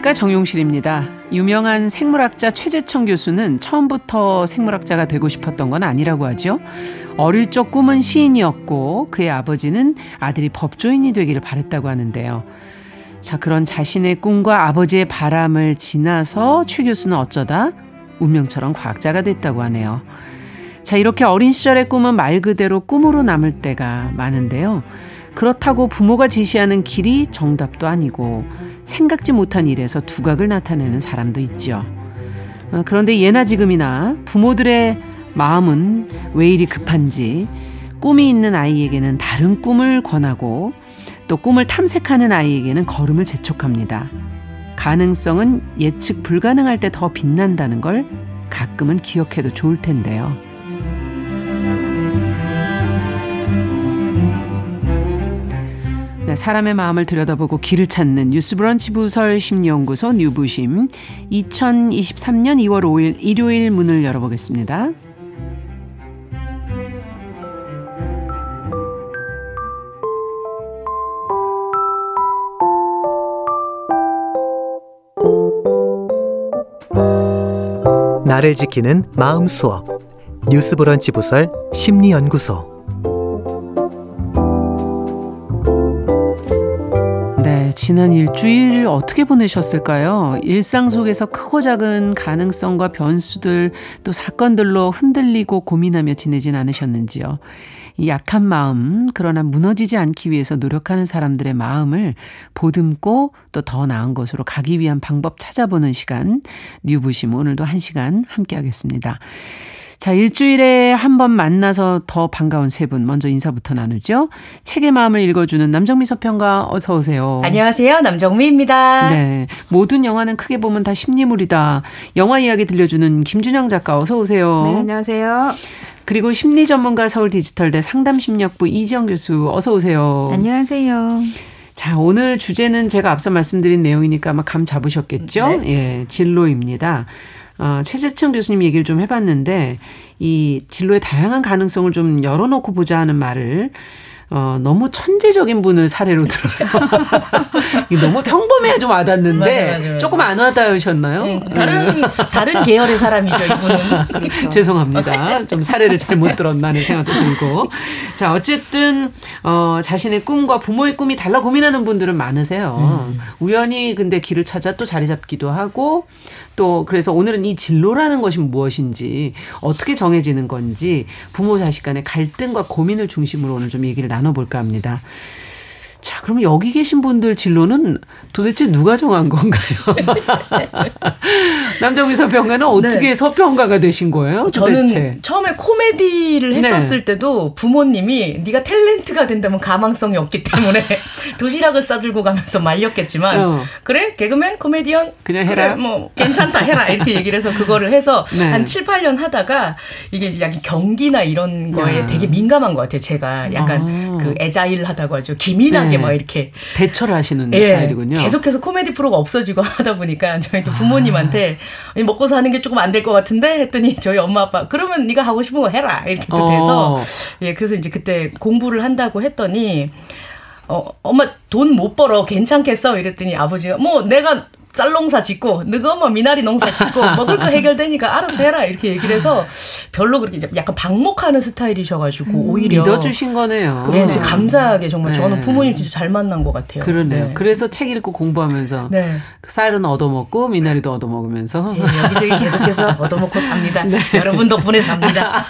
안녕하십니까 정용실입니다. 유명한 생물학자 최재청 교수는 처음부터 생물학자가 되고 싶었던 건 아니라고 하죠. 어릴 적 꿈은 시인이었고 그의 아버지는 아들이 법조인이 되기를 바랬다고 하는데요. 자 그런 자신의 꿈과 아버지의 바람을 지나서 최 교수는 어쩌다 운명처럼 과학자가 됐다고 하네요. 자 이렇게 어린 시절의 꿈은 말 그대로 꿈으로 남을 때가 많은데요. 그렇다고 부모가 제시하는 길이 정답도 아니고 생각지 못한 일에서 두각을 나타내는 사람도 있죠. 어, 그런데 예나 지금이나 부모들의 마음은 왜 이리 급한지 꿈이 있는 아이에게는 다른 꿈을 권하고 또 꿈을 탐색하는 아이에게는 걸음을 재촉합니다. 가능성은 예측 불가능할 때 더 빛난다는 걸 가끔은 기억해도 좋을 텐데요. 네, 사람의 마음을 들여다보고 길을 찾는 뉴스브런치 부설 심리연구소 뉴부심. 2023년 2월 5일 일요일 문을 열어보겠습니다. 나를 지키는 마음 수업. 뉴스브런치 부설 심리연구소 지난 일주일 어떻게 보내셨을까요? 일상 속에서 크고 작은 가능성과 변수들 또 사건들로 흔들리고 고민하며 지내진 않으셨는지요? 이 약한 마음, 그러나 무너지지 않기 위해서 노력하는 사람들의 마음을 보듬고 또 더 나은 곳으로 가기 위한 방법 찾아보는 시간, 뉴부심 오늘도 한 시간 함께 하겠습니다. 자, 일주일에 한 번 만나서 더 반가운 세 분 먼저 인사부터 나누죠. 책의 마음을 읽어주는 남정미 서평가 어서 오세요. 안녕하세요. 남정미입니다. 네. 모든 영화는 크게 보면 다 심리물이다. 영화 이야기 들려주는 김준영 작가 어서 오세요. 네, 안녕하세요. 그리고 심리 전문가 서울 디지털대 상담심리학부 이지영 교수 어서 오세요. 안녕하세요. 자, 오늘 주제는 제가 앞서 말씀드린 내용이니까 아마 감 잡으셨겠죠? 네. 예, 진로입니다. 어, 최재청 교수님 얘기를 좀 해봤는데 이 진로의 다양한 가능성을 좀 열어놓고 보자 하는 말을 어, 너무 천재적인 분을 사례로 들어서 너무 평범해 좀 와닿는데 맞아, 맞아, 맞아. 조금 안 와닿으셨나요? 네, 다른 다른 계열의 사람이죠 이분은. 그렇죠. 죄송합니다. 좀 사례를 잘못 들었나 하는 생각도 들고 자 어쨌든 어, 자신의 꿈과 부모의 꿈이 달라 고민하는 분들은 많으세요. 음. 우연히 근데 길을 찾아 또 자리 잡기도 하고 또 그래서 오늘은 이 진로라는 것이 무엇인지 어떻게 정해지는 건지 부모 자식 간의 갈등과 고민을 중심으로 오늘 좀 얘기를 나 눠볼까 합니다. 자, 그러면 여기 계신 분들 진로는 도대체 누가 정한 건가요? 남정희 서평가는 어떻게 네. 서평가가 되신 거예요? 저는 도대체? 처음에 코미디를 네. 했었을 네. 때도 부모님이 네가 탤런트가 된다면 가망성이 없기 때문에 도시락을 싸들고 가면서 말렸겠지만 어. 그래 개그맨 코미디언 그냥 해라 그래, 뭐 괜찮다 해라 이렇게 얘기를 해서 그거를 해서 네. 한 7, 8년 하다가 이게 약간 경기나 이런 거에 야. 되게 민감한 것 같아요. 제가 약간 아. 그 애자일하다고 하죠. 기민한 네. 막 이렇게 대처를 하시는 예, 스타일이군요. 계속해서 코미디 프로가 없어지고 하다 보니까 저희 또 부모님한테 아. 먹고 사는 게 조금 안 될 것 같은데 했더니 저희 엄마 아빠 그러면 네가 하고 싶은 거 해라 이렇게 또 돼서 어. 예 그래서 이제 그때 공부를 한다고 했더니 어, 엄마 돈 못 벌어 괜찮겠어 이랬더니 아버지가 뭐 내가 쌀농사 짓고 너가 뭐 미나리 농사 짓고 먹을 거 해결되니까 알아서 해라 이렇게 얘기를 해서 별로 그렇게 약간 방목하는 스타일이셔가지고 음, 오히려 믿어주신 거네요. 네. 감사하게 정말 네. 저는 부모님 진짜 잘 만난 것 같아요. 그러네요. 네. 그래서 책 읽고 공부하면서 네. 쌀은 얻어먹고 미나리도 얻어먹으면서 네, 여기저기 계속해서 얻어먹고 삽니다. 네. 여러분 덕분에 삽니다.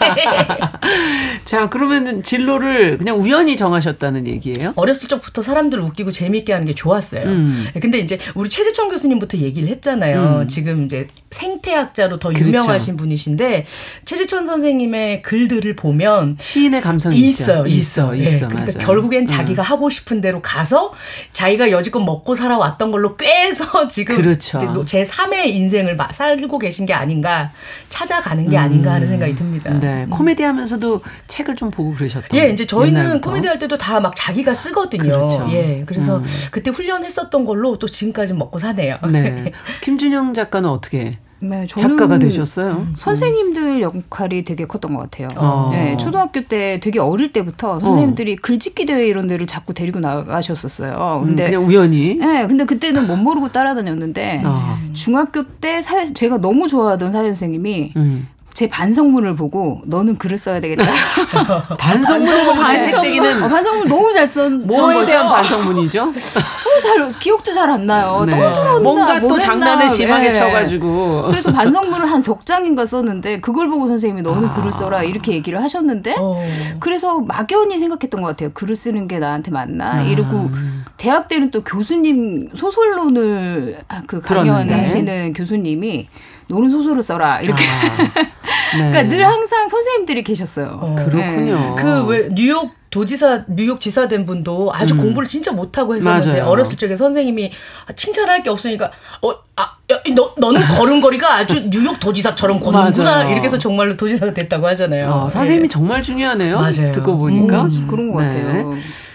자 그러면 진로를 그냥 우연히 정하셨다는 얘기예요? 어렸을 적부터 사람들 웃기고 재미있게 하는 게 좋았어요. 음. 근데 이제 우리 최재청 교수님 교수님부터 얘기를 했잖아요. 음. 지금 이제 생태학자로 더 그렇죠. 유명하신 분이신데 최지천 선생님의 글들을 보면 시인의 감성이 있어요. 있어, 있어. 네. 있어 그러니까 결국엔 음. 자기가 하고 싶은 대로 가서 자기가 여지껏 먹고 살아왔던 걸로 꿰서 지금 그렇죠. 제 3의 인생을 살고 계신 게 아닌가 찾아가는 게 아닌가 하는 음. 생각이 듭니다. 네. 음. 코미디 하면서도 책을 좀 보고 그러셨던. 예, 이제 저희는 옛날부터. 코미디 할 때도 다 막 자기가 쓰거든요. 그렇죠. 예, 그래서 음. 그때 훈련했었던 걸로 또 지금까지 먹고 사네요. 네. 김준영 작가는 어떻게? 네, 작가가 되셨어요? 선생님들 역할이 되게 컸던 것 같아요. 어. 네, 초등학교 때 되게 어릴 때부터 선생님들이 글짓기 대회 이런 데를 자꾸 데리고 나가셨었어요. 음, 근데 그냥 우연히. 네, 근데 그때는 못 모르고 따라다녔는데 어. 중학교 때 사회 제가 너무 좋아하던 사회 선생님이 음. 제 반성문을 보고 너는 글을 써야 되겠다. 반성문을 보고 채택되기는 어, 반성문 너무 잘 썼던 뭐에 거죠. 대한 반성문이죠? 너무 잘 기억도 잘 안 나요. 네. 또 들었나 뭔가 또뭘 장난을. 심하게 네. 쳐가지고. 그래서 반성문을 한석 장인가 썼는데 그걸 보고 선생님이 너는 아. 글을 써라 이렇게 얘기를 하셨는데 어. 그래서 막연히 생각했던 것 같아요. 글을 쓰는 게 나한테 아. 맞나? 이러고 대학 때는 또 교수님 소설론을 아, 그. 강연하시는 교수님이 너는 소설을 써라 이렇게. 네. 그러니까 늘 항상 선생님들이 계셨어요. 어. 그렇군요. 그 왜 뉴욕 도지사 뉴욕 지사 된 분도 아주 공부를 진짜 못하고 했었는데 음. 맞아요. 어렸을 적에 선생님이 칭찬할 게 없으니까 어 아 너 너는 걸음걸이가 아주 뉴욕 도지사처럼 걷는구나. 이렇게 해서 정말로 도지사가 됐다고 하잖아요. 어, 선생님이 예. 정말 중요하네요. 맞아요. 듣고 보니까. 음, 그런 것 네. 같아요.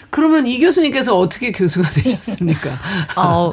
그러면 이 교수님께서 어떻게 교수가 되셨습니까? 어,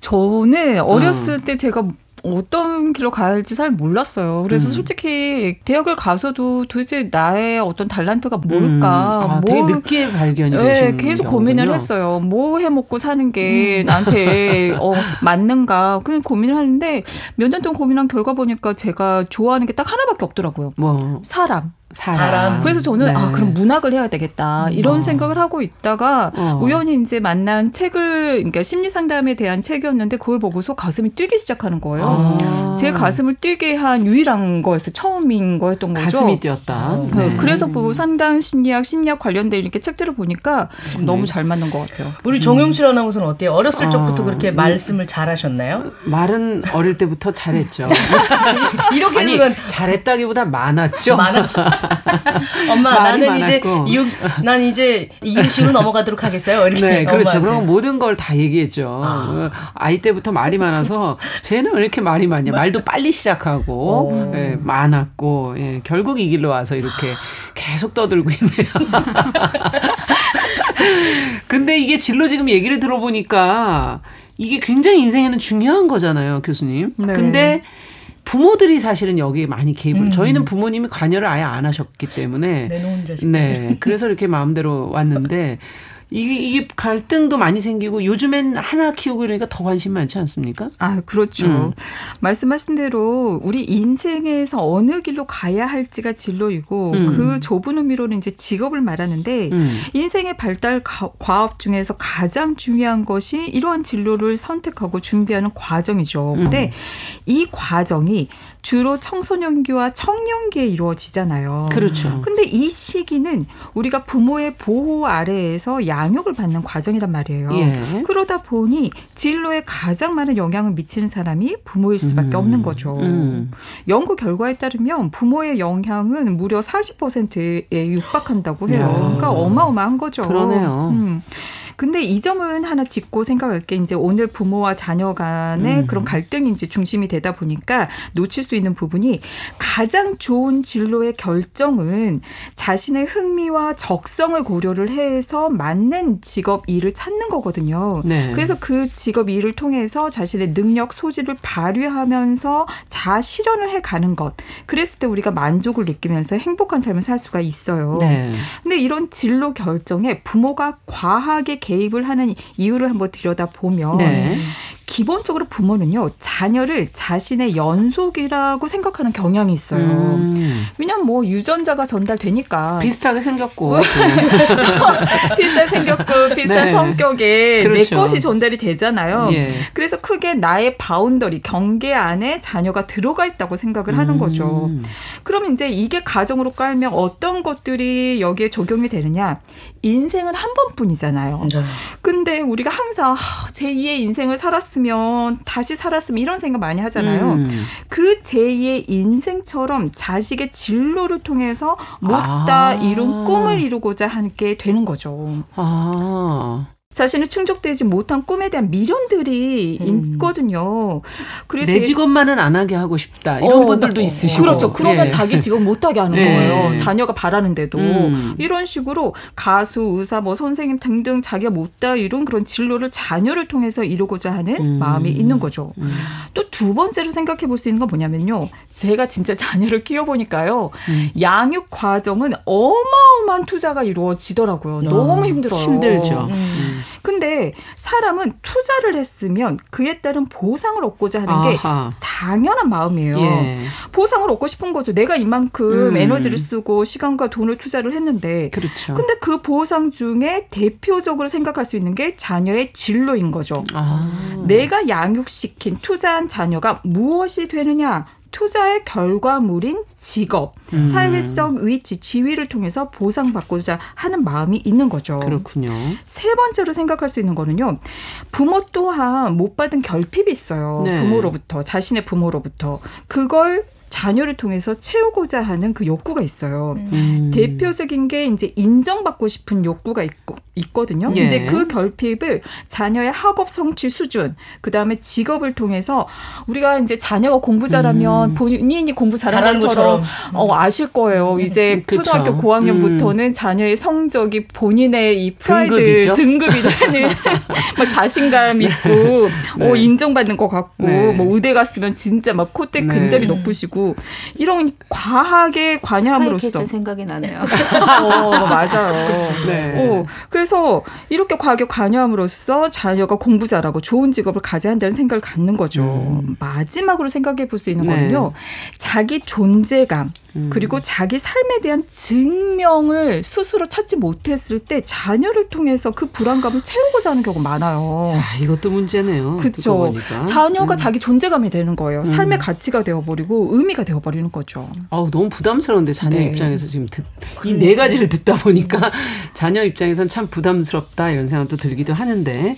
저는 어렸을 때 제가 어떤 길로 가야 할지 잘 몰랐어요. 그래서 음. 솔직히 대학을 가서도 도대체 나의 어떤 달란트가 뭘까? 음. 아, 되게 뭘- 늦게 발견이 네, 되신 계속 경우군요. 고민을 했어요. 뭐 해 먹고 사는 게 나한테 어, 맞는가? 그냥 고민을 하는데 몇 년 동안 고민한 결과 보니까 제가 좋아하는 게 딱 하나밖에 없더라고요. 뭐 사람. 사람. 사람. 그래서 저는 네. 아 그럼 문학을 해야 되겠다 이런 어. 생각을 하고 있다가 어. 우연히 이제 만난 책을 그러니까 심리 상담에 대한 책이었는데 그걸 보고서 가슴이 뛰기 시작하는 거예요. 아. 제 가슴을 뛰게 한 유일한 거였어요. 처음인 거였던 거죠. 가슴이 뛰었다. 네, 네. 그래서 뭐 상담 심리학, 심리학 관련된 이렇게 책들을 보니까 네. 너무 잘 맞는 것 같아요. 우리 정용실 아나운서는 어때요? 어렸을 아, 적부터 그렇게 음. 말씀을 잘하셨나요? 말은 어릴 때부터 잘했죠. 이렇게 아니 잘했다기보다 많았죠. 많아. 엄마 말이 나는 이제 많았고. 이육 난 이제 이유시로 넘어가도록 하겠어요. 이렇게 네, 그렇죠. 그럼 모든 걸 다 얘기했죠. 어, 아이 때부터 말이 많아서 쟤는 왜 이렇게 말이 많냐. 말도 빨리 시작하고 오. 예, 많았고 예, 결국 이 길로 와서 이렇게 계속 떠들고 있네요. 근데 이게 진로 지금 얘기를 들어보니까 이게 굉장히 인생에는 중요한 거잖아요, 교수님. 네. 근데 부모들이 사실은 여기에 많이 개입을. 음. 저희는 부모님이 관여를 아예 안 하셨기 때문에 내놓은 자식. 네. 그래서 이렇게 마음대로 왔는데 이게, 이게 갈등도 많이 생기고 요즘엔 하나 키우고 이러니까 더 관심 많지 않습니까? 아, 그렇죠. 음. 말씀하신 대로 우리 인생에서 어느 길로 가야 할지가 진로이고 음. 그 좁은 의미로는 이제 직업을 말하는데 음. 인생의 발달 가- 과업 중에서 가장 중요한 것이 이러한 진로를 선택하고 준비하는 과정이죠. 음. 근데 이 과정이 주로 청소년기와 청년기에 이루어지잖아요. 그렇죠. 근데 이 시기는 우리가 부모의 보호 아래에서 양육을 받는 과정이란 말이에요. 예. 그러다 보니 진로에 가장 많은 영향을 미치는 사람이 부모일 수밖에 음. 없는 거죠. 음. 연구 결과에 따르면 부모의 영향은 무려 40%에 육박한다고 해요. 야. 그러니까 어마어마한 거죠. 그러네요. 음. 근데 이 점은 하나 짚고 생각할 게 이제 오늘 부모와 자녀 간의 음. 그런 갈등이 이제 중심이 되다 보니까 놓칠 수 있는 부분이 가장 좋은 진로의 결정은 자신의 흥미와 적성을 고려를 해서 맞는 직업 일을 찾는 거거든요. 네. 그래서 그 직업 일을 통해서 자신의 능력, 소질을 발휘하면서 자아 실현을 해 가는 것. 그랬을 때 우리가 만족을 느끼면서 행복한 삶을 살 수가 있어요. 네. 근데 이런 진로 결정에 부모가 과하게 개입을 하는 이유를 한번 들여다 보면 네. 기본적으로 부모는요 자녀를 자신의 연속이라고 생각하는 경향이 있어요. 음. 왜냐면 뭐 유전자가 전달되니까 비슷하게 생겼고. 비슷하게 생겼고 비슷한 네. 성격에 그렇죠. 내 것이 전달이 되잖아요. 예. 그래서 크게 나의 boundary 경계 안에 자녀가 들어가 있다고 생각을 하는 거죠. 음. 그럼 이제 이게 가정으로 깔면 어떤 것들이 여기에 적용이 되느냐? 인생은 한 번뿐이잖아요. 네. 근데 우리가 항상 하, 제2의 인생을 살았 으면 다시 살았으면 이런 생각 많이 하잖아요. 음. 그 제2의 인생처럼 자식의 진로를 통해서 못다 아. 이룬 꿈을 이루고자 하게 되는 거죠. 아. 자신이 충족되지 못한 꿈에 대한 미련들이 있거든요. 그래서 내 이- 직업만은 안 하게 하고 싶다. 이런 어, 분들도 어, 있으시고. 그렇죠. 그러면 예. 자기 직업 못하게 하는 예. 거예요. 자녀가 바라는데도 음. 이런 식으로 가수, 의사, 뭐 선생님 등등 자기가 못다 이룬 그런 진로를 자녀를 통해서 이루고자 하는 음. 마음이 있는 거죠. 또 두 번째로 생각해 볼 수 있는 건 뭐냐면요. 제가 진짜 자녀를 키워보니까요. 음. 양육 과정은 어마어마한 투자가 이루어지더라고요. 너무 힘들어요. 아, 힘들죠. 근데 사람은 투자를 했으면 그에 따른 보상을 얻고자 하는 게 아하. 당연한 마음이에요. 예. 보상을 얻고 싶은 거죠. 내가 이만큼 음. 에너지를 쓰고 시간과 돈을 투자를 했는데 그렇죠. 근데 그 보상 중에 대표적으로 생각할 수 있는 게 자녀의 진로인 거죠. 아. 내가 양육시킨 투자한 자녀가 무엇이 되느냐? 투자의 결과물인 직업, 음. 사회적 위치, 지위를 통해서 보상받고자 하는 마음이 있는 거죠. 그렇군요. 세 번째로 생각할 수 있는 거는요. 부모 또한 못 받은 결핍이 있어요. 네. 부모로부터 자신의 부모로부터 그걸 자녀를 통해서 채우고자 하는 그 욕구가 있어요. 음. 대표적인 게 이제 인정받고 싶은 욕구가 있고, 있거든요. 예. 이제 그 결핍을 자녀의 학업 성취 수준, 그 다음에 직업을 통해서 우리가 이제 자녀가 공부 잘하면 음. 본인이 공부 잘하는 것처럼 것처럼. 어, 아실 거예요. 이제 그쵸. 초등학교 고학년부터는 자녀의 성적이 본인의 이 프라이드 등급이죠. 등급이 되는 막 자신감 있고 네. 어, 인정받는 것 같고 네. 뭐 의대 갔으면 진짜 막 콧대 네. 근접이 높으시고 이런 과하게 관여함으로써 생각이 나네요. 어, 맞아요. 네. 어, 그래서 이렇게 과하게 관여함으로써 자녀가 공부 잘하고 좋은 직업을 가져야 한다는 생각을 갖는 거죠. 마지막으로 생각해 볼 수 있는 음. 네. 거는요. 자기 존재감 음. 그리고 자기 삶에 대한 증명을 스스로 찾지 못했을 때 자녀를 통해서 그 불안감을 채우고자 하는 경우가 많아요. 아, 이것도 문제네요. 그렇죠. 자녀가 음. 자기 존재감이 되는 거예요. 삶의 가치가 되어버리고 의미 가 되어버리는 거죠. 아우 너무 부담스러운데 자녀 네. 입장에서 지금 이 네 가지를 듣다 보니까 자녀 입장에선 참 부담스럽다 이런 생각도 들기도 하는데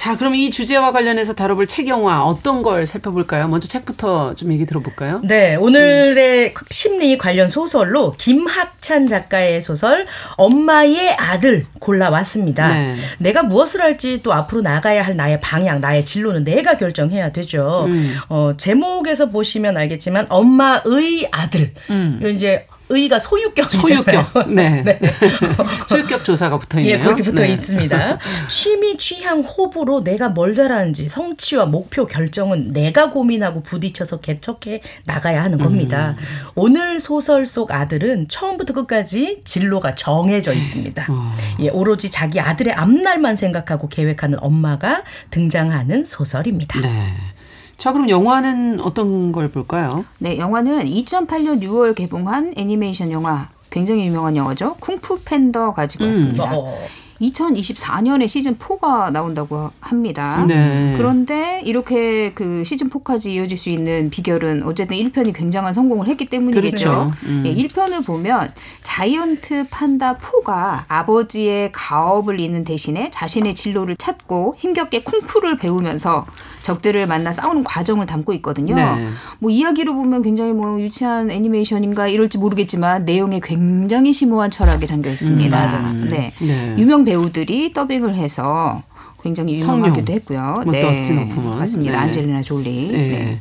자 그럼 이 주제와 관련해서 다뤄볼 책 영화 어떤 걸 살펴볼까요? 먼저 책부터 좀 얘기 들어볼까요? 네, 오늘의 심리 관련 소설로 김학찬 작가의 소설 엄마의 아들 골라왔습니다. 네. 내가 무엇을 할지 또 앞으로 나가야 할 나의 방향, 나의 진로는 내가 결정해야 되죠. 음. 어, 제목에서 보시면 알겠지만 엄마의 아들. 음. 이제 의가 소유격이잖아요. 소유격. 네. 소유격 조사가 붙어 있네요. 예, 그렇게 붙어 네. 있습니다. 취미, 취향, 호불호 내가 뭘 잘하는지 성취와 목표 결정은 내가 고민하고 부딪혀서 개척해 나가야 하는 겁니다. 음. 오늘 소설 속 아들은 처음부터 끝까지 진로가 정해져 있습니다. 어. 예, 오로지 자기 아들의 앞날만 생각하고 계획하는 엄마가 등장하는 소설입니다. 네. 자 그럼 영화는 어떤 걸 볼까요? 네, 영화는 2008년 6월 개봉한 애니메이션 영화 굉장히 유명한 영화죠. 쿵푸 팬더 가지고 왔습니다. 어, 2024년에 시즌 4가 나온다고 합니다. 네. 그런데 이렇게 그 시즌 4까지 이어질 수 있는 비결은 어쨌든 1편이 굉장한 성공을 했기 때문이겠죠. 그렇죠. 음. 예, 1편을 보면 자이언트 판다 4가 아버지의 가업을 잇는 대신에 자신의 진로를 찾고 힘겹게 쿵푸를 배우면서 적들을 만나 싸우는 과정을 담고 있거든요. 네. 뭐 이야기로 보면 굉장히 뭐 유치한 애니메이션인가 이럴지 모르겠지만 내용에 굉장히 심오한 철학이 담겨 있습니다. 음, 맞아요. 네. 네. 유명 배우들이 더빙을 해서 굉장히 유명하기도. 했고요. 뭐 더스틴 호프만. 맞습니다. 네. 안젤리나 졸리. 네.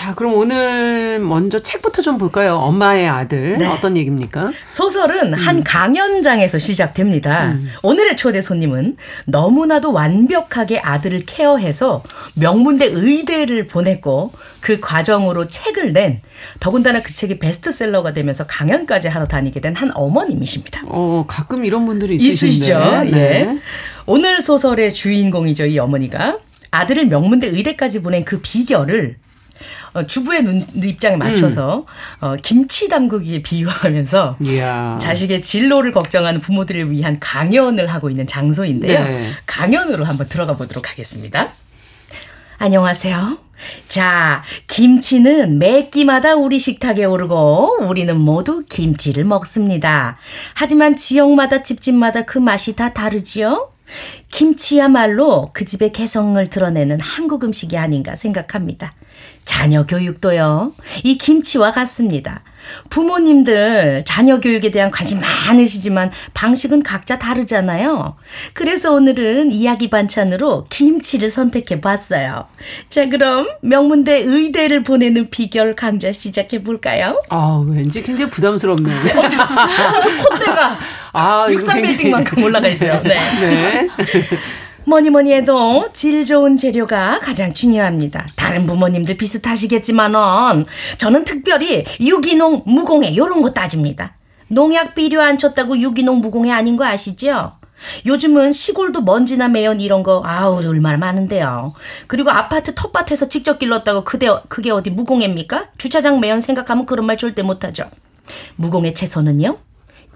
네. 자, 그럼 오늘 먼저 책부터 좀 볼까요? 엄마의 아들. 네. 어떤 얘기입니까? 소설은 한 강연장에서 시작됩니다. 오늘의 초대 손님은 너무나도 완벽하게 아들을 케어해서 명문대 의대를 보냈고 그 과정으로 책을 낸 더군다나 그 책이 베스트셀러가 되면서 강연까지 하러 다니게 된 한 어머님이십니다. 어, 가끔 이런 분들이 있으시죠? 있으시죠? 네. 예. 오늘 소설의 주인공이죠, 이 어머니가. 아들을 명문대 의대까지 보낸 그 비결을 어, 주부의 눈, 입장에 맞춰서 어, 김치 담그기에 비유하면서 이야. 자식의 진로를 걱정하는 부모들을 위한 강연을 하고 있는 장소인데요. 네. 강연으로 한번 들어가 보도록 하겠습니다. 안녕하세요. 자, 김치는 매 끼마다 우리 식탁에 오르고 우리는 모두 김치를 먹습니다. 하지만 지역마다 집집마다 그 맛이 다 다르지요? 김치야말로 그 집의 개성을 드러내는 한국 음식이 아닌가 생각합니다. 자녀 교육도요. 이 김치와 같습니다. 부모님들 자녀 교육에 대한 관심 많으시지만 방식은 각자 다르잖아요. 그래서 오늘은 이야기 반찬으로 김치를 선택해 봤어요. 자, 그럼 명문대 의대를 보내는 비결 강좌 시작해 볼까요? 아, 왠지 굉장히 부담스럽네요. 저 콧대가 아, 이거 육상 굉장히- 빌딩만큼 올라가 있어요. 네. 네. 뭐니 뭐니 해도 질 좋은 재료가 가장 중요합니다. 다른 부모님들 비슷하시겠지만은 저는 특별히 유기농, 무공해 요런 거 따집니다. 농약 비료 안 쳤다고 유기농, 무공해 아닌 거 아시죠? 요즘은 시골도 먼지나 매연 이런 거 아우 얼마나 많은데요. 그리고 아파트 텃밭에서 직접 길렀다고 그대 그게 어디 무공해입니까? 주차장 매연 생각하면 그런 말 절대 못하죠. 무공해 채소는요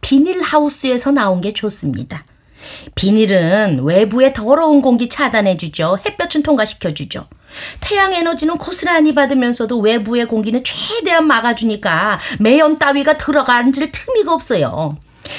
비닐하우스에서 나온 게 좋습니다. 비닐은 외부의 더러운 공기 차단해주죠. 햇볕은 통과시켜주죠. 태양 에너지는 고스란히 받으면서도 외부의 공기는 최대한 막아주니까 매연 따위가 들어가질 틈이가 없어요.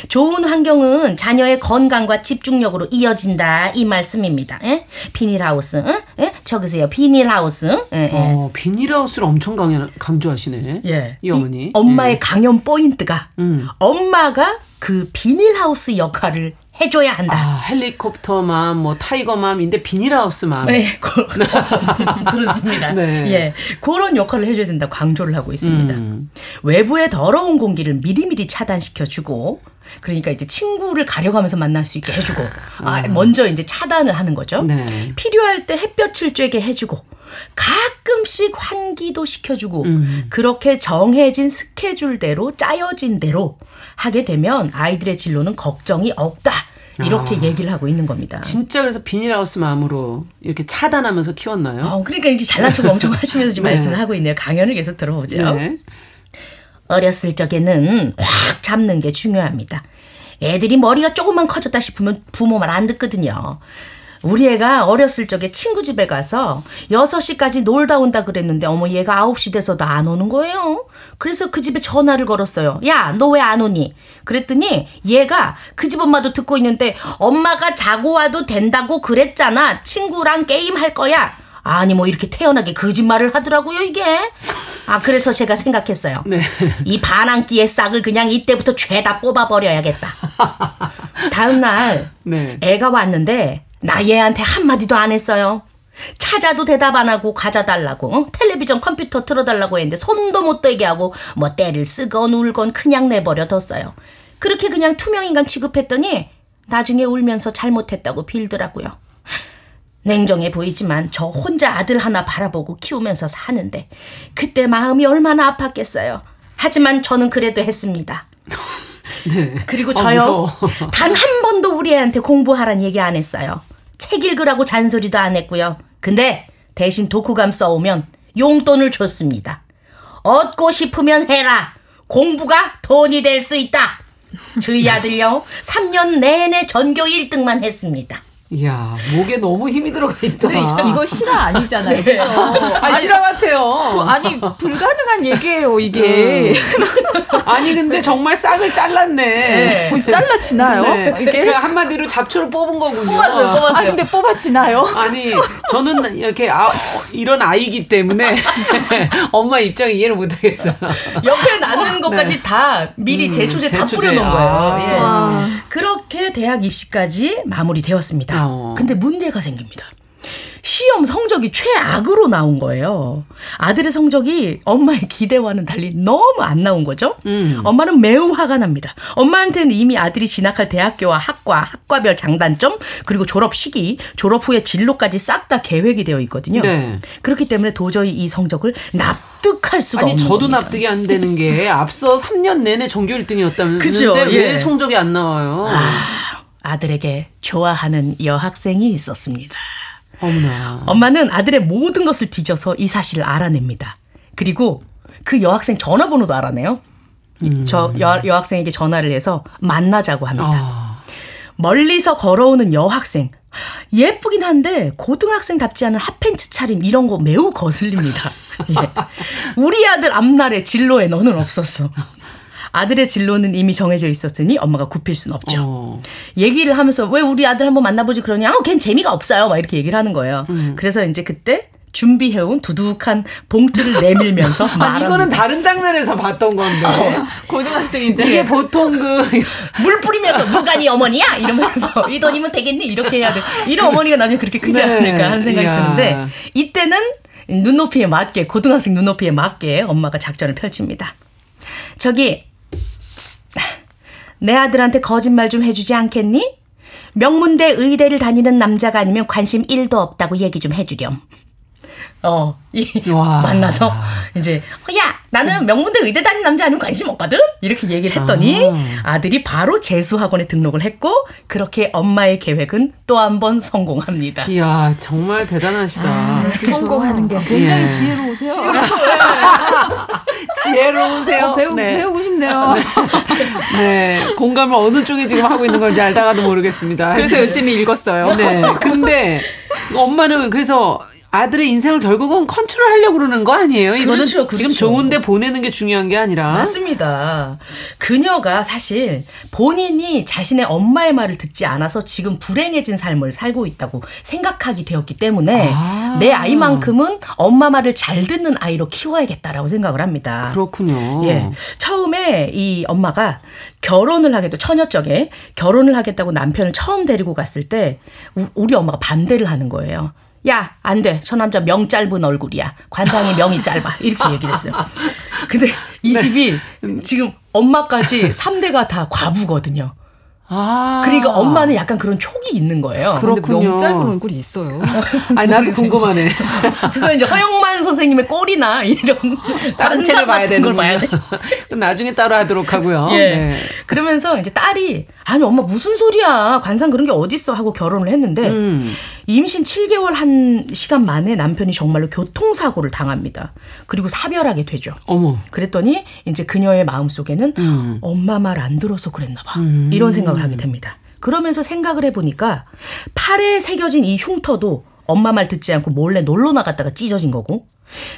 좋은 환경은 자녀의 건강과 집중력으로 이어진다 이 말씀입니다. 에? 비닐하우스, 응? 에? 적으세요. 비닐하우스. 에, 에. 어, 비닐하우스를 엄청 강연, 강조하시네. 예. 이 어머니. 이 엄마의 강연 포인트가 음. 엄마가 그 비닐하우스 역할을 해줘야 한다. 아, 헬리콥터맘, 뭐 타이거맘인데 비닐하우스맘. 네, 고- 그렇습니다. 네. 예, 그런 역할을 해줘야 된다고 강조를 하고 있습니다. 음. 외부의 더러운 공기를 미리미리 차단시켜주고, 그러니까 이제 친구를 가려가면서 만날 수 있게 해주고, 아, 먼저 이제 차단을 하는 거죠. 네. 필요할 때 햇볕을 쬐게 해주고, 가끔씩 환기도 시켜주고, 음. 그렇게 정해진 스케줄대로 짜여진 대로 하게 되면 아이들의 진로는 걱정이 없다. 이렇게 아. 얘기를 하고 있는 겁니다. 진짜 그래서 비닐하우스맘으로 이렇게 차단하면서 키웠나요? 어, 그러니까 이제 잘난 척 엄청 하시면서 지금 네. 말씀을 하고 있네요. 강연을 계속 들어보죠. 네. 어렸을 적에는 확 잡는 게 중요합니다. 애들이 머리가 조금만 커졌다 싶으면 부모 말 안 듣거든요. 우리 애가 어렸을 적에 친구 집에 가서 6시까지 놀다 온다 그랬는데 어머 얘가 9시 돼서도 안 오는 거예요. 그래서 그 집에 전화를 걸었어요. 야, 너 왜 안 오니? 그랬더니 얘가 그 집 엄마도 듣고 있는데 엄마가 자고 와도 된다고 그랬잖아. 친구랑 게임 할 거야. 아니 뭐 이렇게 태연하게 거짓말을 하더라고요 이게. 아 그래서 제가 생각했어요. 네. 이 반항기의 싹을 그냥 이때부터 죄다 뽑아버려야겠다. 다음 날 네. 애가 왔는데 나 얘한테 한마디도 안 했어요. 찾아도 대답 안 하고 과자 달라고 어? 텔레비전 컴퓨터 틀어달라고 했는데 손도 못 대게 하고 뭐 때를 쓰건 울건 그냥 내버려 뒀어요. 그렇게 그냥 투명인간 취급했더니 나중에 울면서 잘못했다고 빌더라고요. 냉정해 보이지만 저 혼자 아들 하나 바라보고 키우면서 사는데 그때 마음이 얼마나 아팠겠어요. 하지만 저는 그래도 했습니다. 네. 그리고 아, 저요 무서워. 단한 번도 우리 애한테 공부하란 얘기 안 했어요. 책 읽으라고 잔소리도 안 했고요. 근데 대신 독후감 써오면 용돈을 줬습니다. 얻고 싶으면 해라. 공부가 돈이 될 수 있다. 저희 아들요 3년 내내 전교 1등만 했습니다. 이야, 목에 너무 힘이 들어가 있다. 이거 실화 아니잖아요. 네. 아, 실화 같아요. 부- 아니 불가능한 얘기예요 이게. 아니, 근데 정말 싹을 잘랐네. 뭐 잘라지나요? 네. 이게? 그 한마디로 잡초를 뽑은 거군요. 뽑았어요, 뽑았어요. 아 근데 뽑아지나요? 아니 저는 이렇게 아, 어, 이런 아이기 때문에 엄마 입장 이해를 못하겠어요. 옆에 낳는 것까지 다 미리 음, 제초제 다 제초제. 뿌려놓은 거예요. 아. 예. 아. 그렇게 대학 입시까지 마무리되었습니다. 어. 근데 문제가 생깁니다. 시험 성적이 최악으로 나온 거예요. 아들의 성적이 엄마의 기대와는 달리 너무 안 나온 거죠. 음. 엄마는 매우 화가 납니다. 엄마한테는 이미 아들이 진학할 대학교와 학과, 학과별 장단점, 그리고 졸업 시기, 졸업 후에 진로까지 싹 다 계획이 되어 있거든요. 네. 그렇기 때문에 도저히 이 성적을 납득할 수가 아니 없는 저도 겁니다. 납득이 안 되는 게 앞서 3년 내내 전교 1등이었다는데 그죠, 왜 예. 성적이 안 나와요? 아 들에게 좋아하는 여학생이 있었습니다. 어머나. 엄마는 아들의 모든 것을 뒤져서 이 사실을 알아냅니다. 그리고 그 여학생 전화번호도 알아내요. 저 여, 여학생에게 전화를 해서 만나자고 합니다. 아, 멀리서 걸어오는 여학생. 예쁘긴 한데 고등학생답지 않은 핫팬츠 차림 이런 거 매우 거슬립니다. 예. 우리 아들 앞날에 진로에 너는 없었어. 아들의 진로는 이미 정해져 있었으니 엄마가 굽힐 순 없죠. 어. 얘기를 하면서 왜 우리 아들 한번 만나보지 그러냐? 어, 걘 재미가 없어요. 막 이렇게 얘기를 하는 거예요. 그래서 이제 그때 준비해온 두둑한 봉투를 내밀면서 말합니다. 이거는 다른 장면에서 봤던 건데. 고등학생인데 이게 보통 그 물 뿌리면서 누가 네 어머니야 이러면서 이 돈이면 되겠니 이렇게 해야 돼 이런 어머니가 나중에 그렇게 크지 네. 않을까 하는 생각이 이야. 드는데 이때는 눈높이에 맞게 고등학생 눈높이에 맞게 엄마가 작전을 펼칩니다 저기 내 아들한테 거짓말 좀 해주지 않겠니? 명문대 의대를 다니는 남자가 아니면 관심 1도 없다고 얘기 좀 해주렴. 어, 이, 와. 만나서 이제 어, 야 나는 명문대 의대 다니는 남자 아니면 관심 없거든 이렇게 얘기를 했더니 아. 들이 바로 재수학원에 등록을 했고 그렇게 엄마의 계획은 또 한 번 성공합니다. 이야 정말 대단하시다. 성공하는 게 굉장히 예. 지혜로우세요. 지혜로우세요. 어, 배우, 네. 배우고 싶네요. 네. 공감을 어느 쪽에 지금 하고 있는 건지 알다가도 모르겠습니다. 그래서 열심히 읽었어요. 네. 근데 엄마는 그래서 아들의 인생을 결국은 컨트롤 하려고 그러는 거 아니에요? 이거는 그렇죠, 그렇죠. 지금 좋은데 보내는 게 중요한 게 아니라. 맞습니다. 그녀가 사실 본인이 자신의 엄마의 말을 듣지 않아서 지금 불행해진 삶을 살고 있다고 생각하게 되었기 때문에 아. 내 아이만큼은 엄마 말을 잘 듣는 아이로 키워야겠다라고 생각을 합니다. 그렇군요. 예. 처음에 이 엄마가 결혼을 하겠다, 처녀적에 결혼을 하겠다고 남편을 처음 데리고 갔을 때 우- 우리 엄마가 반대를 하는 거예요. 야, 안 돼. 저 남자 명 짧은 얼굴이야. 관상이 명이 짧아. 이렇게 얘기를 했어요. 근데 이 네. 집이 지금 엄마까지 3대가 다 과부거든요. 아. 그러니까 엄마는 약간 그런 촉이 있는 거예요. 그렇군요. 명 짧은 얼굴이 있어요. 아니 나도 궁금하네. 그거 이제 허영만 선생님의 꼴이나 이런 다른 책을 봐야 되는 걸 봐야 돼. 그럼 나중에 따로 하도록 하고요. 예. 네. 그러면서 이제 딸이 아니 엄마 무슨 소리야 관상 그런 게 어딨어 하고 결혼을 했는데 음. 임신 7개월 한 시간 만에 남편이 정말로 교통사고를 당합니다. 그리고 사별하게 되죠. 어머. 그랬더니 이제 그녀의 마음 속에는 음. 엄마 말 안 들어서 그랬나 봐. 이런 생각 을 하게 됩니다. 그러면서 생각을 해보니까 팔에 새겨진 이 흉터도 엄마 말 듣지 않고 몰래 놀러 나갔다가 찢어진 거고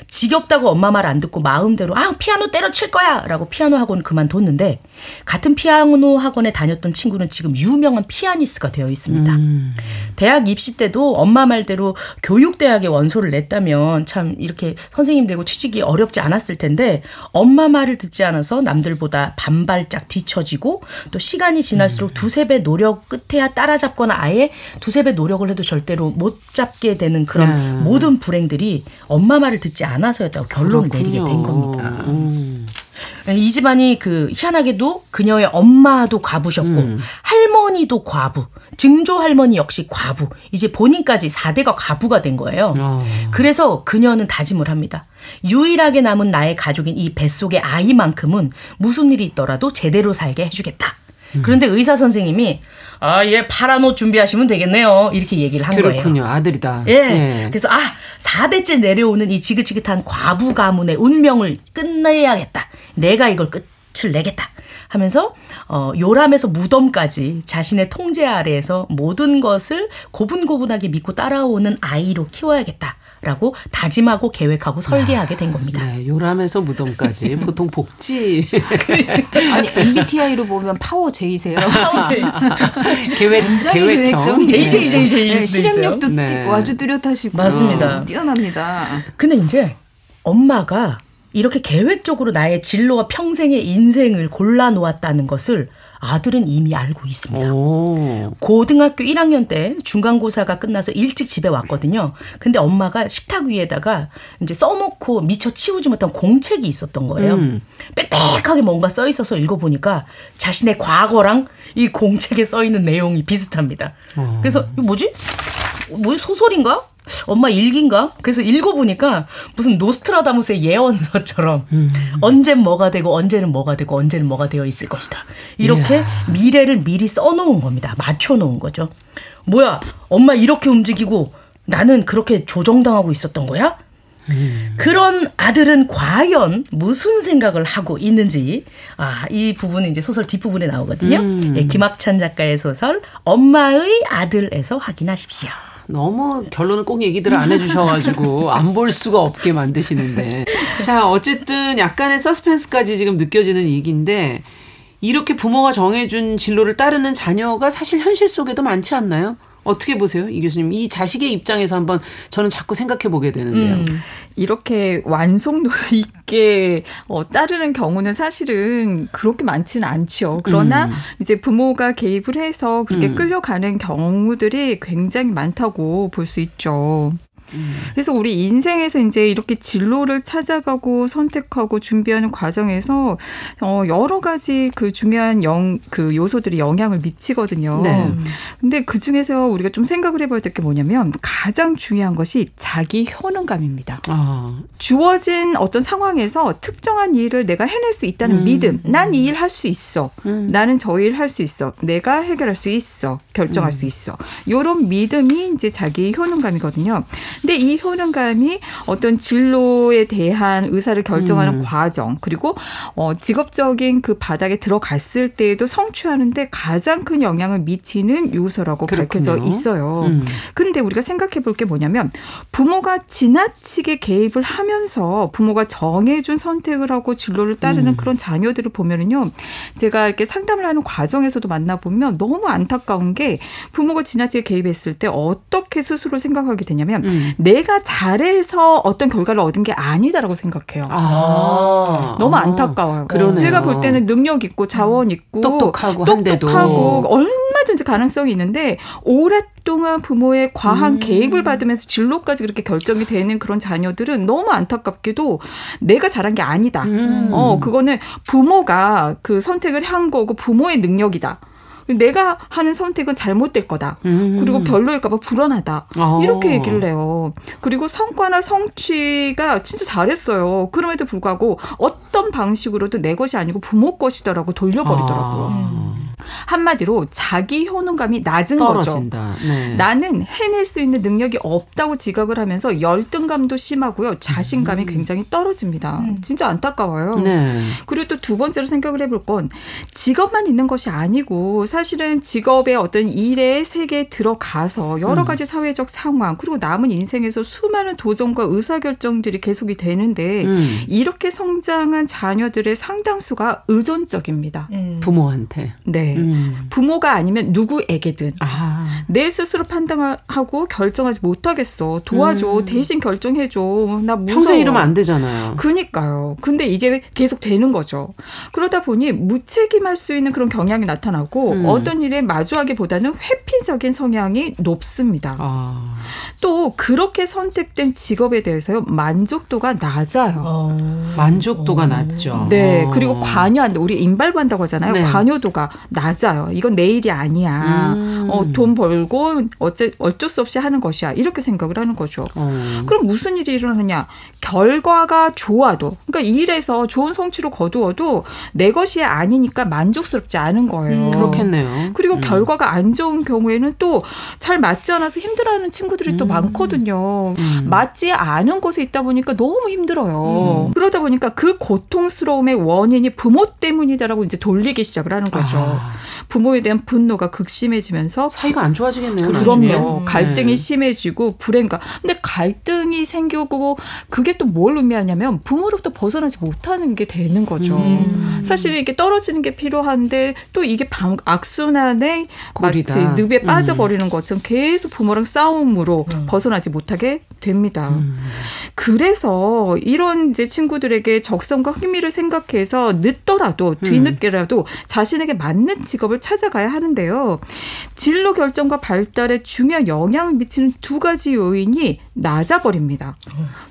지겹다고 엄마 말 안 듣고 마음대로 아 피아노 때려칠 거야 라고 피아노 학원 그만뒀는데 같은 피아노 학원에 다녔던 친구는 지금 유명한 피아니스트가 되어 있습니다. 음. 대학 입시 때도 엄마 말대로 교육대학에 원서를 냈다면 참 이렇게 선생님 되고 취직이 어렵지 않았을 텐데 엄마 말을 듣지 않아서 남들보다 반발짝 뒤처지고 또 시간이 지날수록 두세 배 노력 끝에야 따라잡거나 아예 두세 배 노력을 해도 절대로 못 잡게 되는 그런 네. 모든 불행들이 엄마 말을 듣지 않아서였다고 결론을 내리게 된 겁니다. 음. 이 집안이 그 희한하게도 그녀의 엄마도 과부셨고 음. 할머니도 과부, 증조 할머니 역시 과부, 이제 본인까지 4대가 과부가 된 거예요. 어. 그래서 그녀는 다짐을 합니다. 유일하게 남은 나의 가족인 이 뱃속의 아이만큼은 무슨 일이 있더라도 제대로 살게 해주겠다. 음. 그런데 의사 선생님이 아, 얘 파란 옷 준비하시면 되겠네요. 이렇게 얘기를 한 거예요. 그렇군요. 아들이다. 예. 그래서 아, 4대째 내려오는 이 지긋지긋한 과부 가문의 운명을 끝내야겠다. 내가 이걸 끝을 내겠다. 하면서 어 요람에서 무덤까지 자신의 통제 아래에서 모든 것을 고분고분하게 믿고 따라오는 아이로 키워야겠다라고 다짐하고 계획하고 설계하게 된 겁니다. 네, 요람에서 무덤까지 보통 복지 아니 MBTI로 보면 파워 J세요. 계획 굉장히 계획형 계획적인 J, J, J, J 일 네, 실행력도. 띠- 네. 아주 뚜렷하시고 맞습니다. 뛰어납니다. 근데 이제 엄마가 이렇게 계획적으로 나의 진로와 평생의 인생을 골라 놓았다는 것을 아들은 이미 알고 있습니다. 오. 고등학교 1학년 때 중간고사가 끝나서 일찍 집에 왔거든요. 근데 엄마가 식탁 위에다가 이제 써놓고 미처 치우지 못한 공책이 있었던 거예요. 음. 빽빽하게 뭔가 써 있어서 읽어보니까 자신의 과거랑 이 공책에 써 있는 내용이 비슷합니다. 어. 그래서 이거 뭐지? 뭐 소설인가? 엄마 일기인가? 그래서 읽어보니까 무슨 노스트라다무스의 예언서처럼 음. 언젠 뭐가 되고 언제는 뭐가 되고 언제는 뭐가 되어 있을 것이다. 이렇게 미래를 미리 써놓은 겁니다. 맞춰놓은 거죠. 뭐야, 엄마 이렇게 움직이고 나는 그렇게 조정당하고 있었던 거야? 그런 아들은 과연 무슨 생각을 하고 있는지 아 이 부분은 이제 소설 뒷부분에 나오거든요. 음. 예, 김학찬 작가의 소설 엄마의 아들에서 확인하십시오. 너무 결론을 꼭 얘기들을 안 해주셔가지고 안 볼 수가 없게 만드시는데. 자, 어쨌든 약간의 서스펜스까지 지금 느껴지는 얘기인데, 이렇게 부모가 정해준 진로를 따르는 자녀가 사실 현실 속에도 많지 않나요? 어떻게 보세요, 이 교수님? 이 자식의 입장에서 한번 저는 자꾸 생각해 보게 되는데요. 음. 이렇게 완성도 있게 어, 따르는 경우는 사실은 그렇게 많지는 않죠. 그러나 음. 이제 부모가 개입을 해서 그렇게 음. 끌려가는 경우들이 굉장히 많다고 볼 수 있죠. 음. 그래서 우리 인생에서 이제 이렇게 진로를 찾아가고 선택하고 준비하는 과정에서 어 여러 가지 그 중요한 영 그 요소들이 영향을 미치거든요. 네. 근데 그 중에서 우리가 좀 생각을 해봐야 될 게 뭐냐면 가장 중요한 것이 자기 효능감입니다. 아, 주어진 어떤 상황에서 특정한 일을 내가 해낼 수 있다는 음. 믿음. 난 이 일 할 수 있어. 음. 나는 저 일 할 수 있어. 내가 해결할 수 있어. 결정할 음. 수 있어. 요런 믿음이 이제 자기 효능감이거든요. 근데 이 효능감이 어떤 진로에 대한 의사를 결정하는 음. 과정 그리고 어 직업적인 그 바닥에 들어갔을 때에도 성취하는데 가장 큰 영향을 미치는 요소라고 밝혀져 그렇군요. 있어요. 음. 근데 우리가 생각해 볼 게 뭐냐면 부모가 지나치게 개입을 하면서 부모가 정해준 선택을 하고 진로를 따르는 음. 그런 자녀들을 보면은요. 제가 이렇게 상담을 하는 과정에서도 만나보면 너무 안타까운 게 부모가 지나치게 개입했을 때 어떻게 스스로 생각하게 되냐면 음. 내가 잘해서 어떤 결과를 얻은 게 아니다라고 생각해요. 아, 너무 아. 안타까워요. 그러네요. 제가 볼 때는 능력 있고 자원 있고 똑똑하고. 똑똑하고 얼마든지 가능성이 있는데 오랫동안 부모의 과한 음. 개입을 받으면서 진로까지 그렇게 결정이 되는 그런 자녀들은 너무 안타깝게도 내가 잘한 게 아니다. 음. 어 그거는 부모가 그 선택을 한 거고 부모의 능력이다. 내가 하는 선택은 잘못될 거다. 음. 그리고 별로일까봐 불안하다. 어. 이렇게 얘기를 해요. 그리고 성과나 성취가 진짜 잘했어요. 그럼에도 불구하고 어떤 방식으로도 내 것이 아니고 부모 것이더라고 돌려버리더라고요. 아, 한마디로 자기 효능감이 낮은 거죠. 떨어진다. 네. 나는 해낼 수 있는 능력이 없다고 지각을 하면서 열등감도 심하고요. 자신감이 굉장히 떨어집니다. 진짜 안타까워요. 음. 네. 그리고 또 두 번째로 생각을 해볼 건 직업만 있는 것이 아니고 사실은 직업의 어떤 일의 세계에 들어가서 여러 음. 가지 사회적 상황 그리고 남은 인생에서 수많은 도전과 의사결정들이 계속이 되는데 음. 이렇게 성장한 자녀들의 상당수가 의존적입니다. 음. 부모한테. 네. 음. 부모가 아니면 누구에게든 아. 내 스스로 판단하고 결정하지 못하겠어. 도와줘. 음. 대신 결정해줘. 나 무서워. 평생 이러면 안 되잖아요. 그니까요. 근데 이게 계속 되는 거죠. 그러다 보니 무책임할 수 있는 그런 경향이 나타나고 음. 어떤 일에 마주하기보다는 회피적인 성향이 높습니다. 아. 또 그렇게 선택된 직업에 대해서요 만족도가 낮아요. 어. 만족도가 어. 낮죠. 네, 어. 그리고 관여한다. 우리 인발부한다고 하잖아요. 네. 관여도가 낮아요. 이건 내 일이 아니야. 음. 어, 돈 벌고 어째, 어쩔 수 없이 하는 것이야. 이렇게 생각을 하는 거죠. 어. 그럼 무슨 일이 일어나냐? 결과가 좋아도, 그러니까 이 일에서 좋은 성취를 거두어도 내 것이 아니니까 만족스럽지 않은 거예요. 음, 그렇겠네 요. 그리고 음. 결과가 안 좋은 경우에는 또 잘 맞지 않아서 힘들어하는 친구들이 또 음. 많거든요. 음. 맞지 않은 곳에 있다 보니까 너무 힘들어요. 그러다 보니까 그 고통스러움의 원인이 부모 때문이다라고 이제 돌리기 시작을 하는 거죠. 아. 부모에 대한 분노가 극심해지면서 사이가 안 좋아지겠네요. 그럼요. 갈등이 네. 심해지고 불행감. 근데 갈등이 생기고 그게 또 뭘 의미하냐면 부모로부터 벗어나지 못하는 게 되는 거죠. 음. 사실 이게 떨어지는 게 필요한데 또 이게 방, 악 고리다. 마치 늪에 음. 빠져버리는 것처럼 계속 부모랑 싸움으로 벗어나지 못하게 됩니다. 음. 그래서 이런 이제 친구들에게 적성과 흥미를 생각해서 늦더라도 음. 뒤늦게라도 자신에게 맞는 직업을 찾아가야 하는데요. 진로 결정과 발달에 중요한 영향을 미치는 두 가지 요인이 낮아버립니다.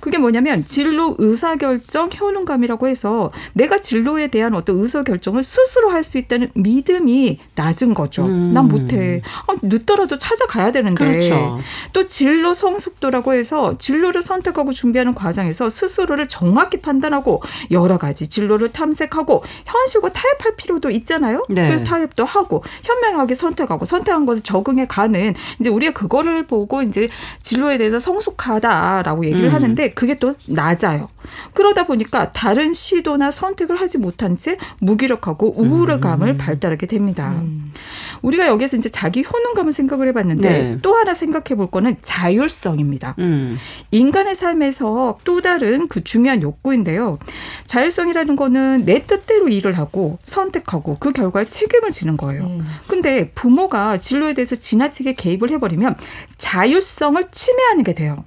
그게 뭐냐면 진로 의사결정 효능감이라고 해서 내가 진로에 대한 어떤 의사결정을 스스로 할 수 있다는 믿음이 낮은 거죠. 음. 난 못해. 아, 늦더라도 찾아가야 되는데. 그렇죠. 또 진로 성숙도라고 해서 진로를 선택하고 준비하는 과정에서 스스로를 정확히 판단하고 여러 가지 진로를 탐색하고 현실과 타협할 필요도 있잖아요. 네. 그래서 타협도 하고 현명하게 선택하고 선택한 것을 적응해 가는 이제 우리가 그거를 보고 이제 진로에 대해서 성숙 부족하다라고 얘기를 음. 하는데 그게 또 낮아요. 그러다 보니까 다른 시도나 선택을 하지 못한 채 무기력하고 우울감을 음. 발달하게 됩니다. 우리가 여기서 이제 자기 효능감을 생각을 해봤는데 네. 또 하나 생각해 볼 거는 자율성입니다. 음. 인간의 삶에서 또 다른 그 중요한 욕구인데요. 자율성이라는 거는 내 뜻대로 일을 하고 선택하고 그 결과에 책임을 지는 거예요. 음. 근데 부모가 진로에 대해서 지나치게 개입을 해버리면 자율성을 침해하는 게 돼요.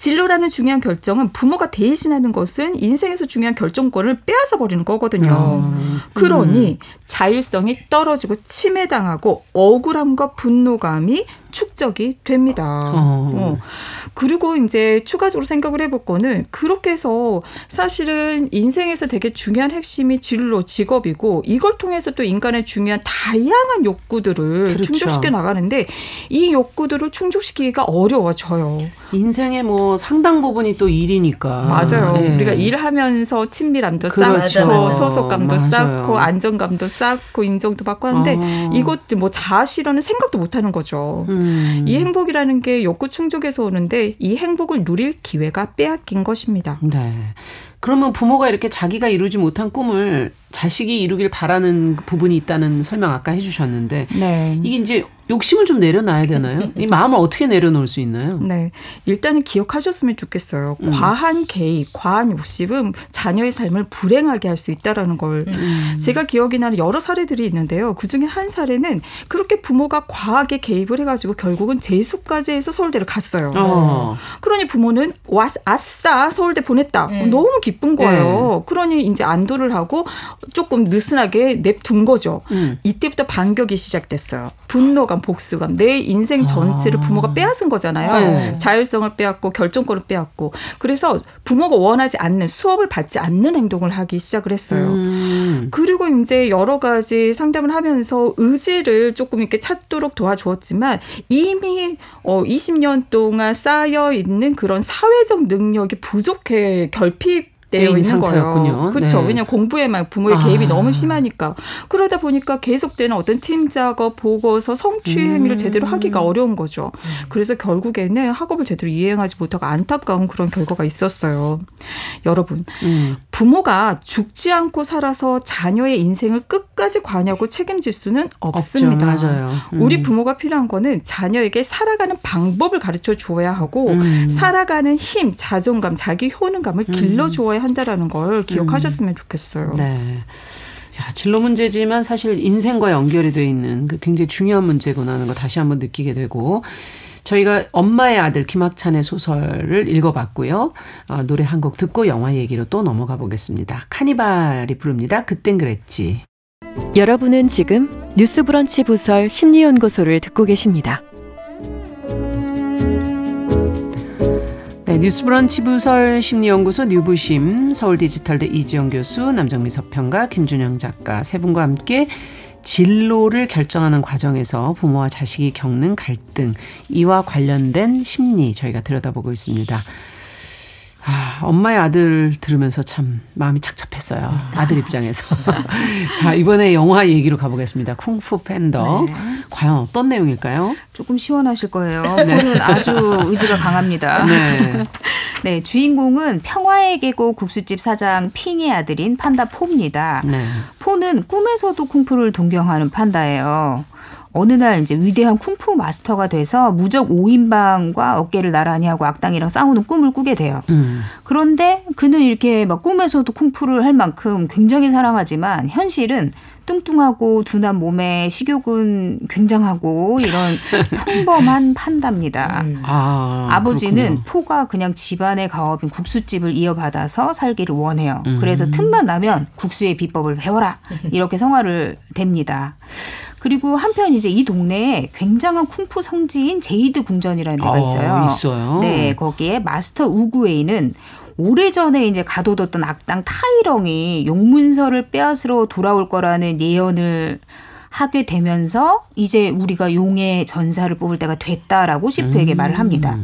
진로라는 중요한 결정은 부모가 대신하는 것은 인생에서 중요한 결정권을 빼앗아 버리는 거거든요. 아, 그러니 자율성이 떨어지고 침해당하고 억울함과 분노감이 축적이 됩니다. 어. 어. 그리고 이제 추가적으로 생각을 해볼 거는 그렇게 해서 사실은 인생에서 되게 중요한 핵심이 진로, 직업이고 이걸 통해서 또 인간의 중요한 다양한 욕구들을 그렇죠. 충족시켜 나가는데 이 욕구들을 충족시키기가 어려워져요. 인생의 뭐 상당 부분이 또 일이니까. 맞아요. 예. 우리가 일하면서 친밀함도 그렇죠. 쌓고. 소속감도 맞아요. 쌓고 안정감도 쌓고 인정도 받고 하는데 어. 이것 뭐 자아 실현은 생각도 못 하는 거죠. 음. 이 행복이라는 게 욕구 충족에서 오는데 이 행복을 누릴 기회가 빼앗긴 것입니다. 네. 그러면 부모가 이렇게 자기가 이루지 못한 꿈을 자식이 이루길 바라는 부분이 있다는 설명 아까 해주셨는데 네. 이게 이제 욕심을 좀 내려놔야 되나요? 이 마음을 어떻게 내려놓을 수 있나요? 네. 일단은 기억하셨으면 좋겠어요. 음. 과한 개입, 과한 욕심은 자녀의 삶을 불행하게 할 수 있다라는 걸 음. 제가 기억이 나는 여러 사례들이 있는데요. 그 중에 한 사례는 그렇게 부모가 과하게 개입을 해 가지고 결국은 재수까지 해서 서울대를 갔어요. 어. 그러니 부모는 와, 아싸 서울대 보냈다. 음. 너무 기쁜 거예요. 그러니 이제 안도를 하고 조금 느슨하게 냅둔 거죠. 음. 이때부터 반격이 시작됐어요. 분노 감, 복수감. 내 인생 전체를 아. 부모가 빼앗은 거잖아요. 네. 자율성을 빼앗고 결정권을 빼앗고. 그래서 부모가 원하지 않는 수업을 받지 않는 행동을 하기 시작을 했어요. 음. 그리고 이제 여러 가지 상담을 하면서 의지를 조금 이렇게 찾도록 도와주었지만 이미 어 20년 동안 쌓여 있는 그런 사회적 능력이 부족해 결핍 되어 있는 상태였군요. 거예요. 그렇죠. 네. 왜냐하면 공부에만 부모의 아. 개입이 너무 심하니까 그러다 보니까 계속되는 어떤 팀 작업, 보고서, 성취 음. 행위를 제대로 하기가 어려운 거죠. 그래서 결국에는 학업을 제대로 이행하지 못하고 안타까운 그런 결과가 있었어요. 여러분, 음. 부모가 죽지 않고 살아서 자녀의 인생을 끝까지 관여하고 책임질 수는 없습니다. 없죠. 맞아요. 음. 우리 부모가 필요한 거는 자녀에게 살아가는 방법을 가르쳐 주어야 하고 음. 살아가는 힘, 자존감, 자기 효능감을 길러 주어야 한다라는 걸 기억하셨으면 좋겠어요. 네. 야, 진로 문제지만 사실 인생과 연결이 돼 있는 그 굉장히 중요한 문제구나 하는 거 다시 한번 느끼게 되고 저희가 엄마의 아들 김학찬의 소설을 읽어봤고요. 어, 노래 한 곡 듣고 영화 얘기로 또 넘어가 보겠습니다. 카니발이 부릅니다. 그땐 그랬지. 여러분은 지금 뉴스브런치 부설 심리연구소를 듣고 계십니다. 네, 뉴스브런치 부설 심리연구소 뉴부심 서울디지털대 이지영 교수 남정미 서평가 김준영 작가 세 분과 함께 진로를 결정하는 과정에서 부모와 자식이 겪는 갈등 이와 관련된 심리 저희가 들여다보고 있습니다. 아, 엄마의 아들 들으면서 참 마음이 착잡했어요. 아들 입장에서. 자, 이번에 영화 얘기로 가보겠습니다. 쿵푸 팬더. 과연 어떤 내용일까요? 조금 시원하실 거예요. 저는 아주 의지가 강합니다. 네. 네, 주인공은 평화의 계곡 국수집 사장 핑의 아들인 판다 포입니다. 네. 포는 꿈에서도 쿵푸를 동경하는 판다예요. 어느 날 이제 위대한 쿵푸 마스터가 돼서 무적 5인방과 어깨를 나란히 하고 악당이랑 싸우는 꿈을 꾸게 돼요. 음. 그런데 그는 이렇게 막 꿈에서도 쿵푸를 할 만큼 굉장히 사랑하지만 현실은 뚱뚱하고 둔한 몸에 식욕은 굉장하고 이런 평범한 판다입니다. 음. 아, 아버지는 그렇군요. 포가 그냥 집안의 가업인 국수집을 이어받아서 살기를 원해요. 음. 그래서 틈만 나면 국수의 비법을 배워라. 이렇게 성화를 댑니다. 그리고 한편 이제 이 동네에 굉장한 쿵푸 성지인 제이드 궁전이라는 데가 어, 있어요. 있어요. 네, 거기에 마스터 우그웨이는 오래전에 이제 가둬뒀던 악당 타이렁이 용문서를 빼앗으러 돌아올 거라는 예언을 하게 되면서 이제 우리가 용의 전사를 뽑을 때가 됐다라고 시푸에게 말을 합니다.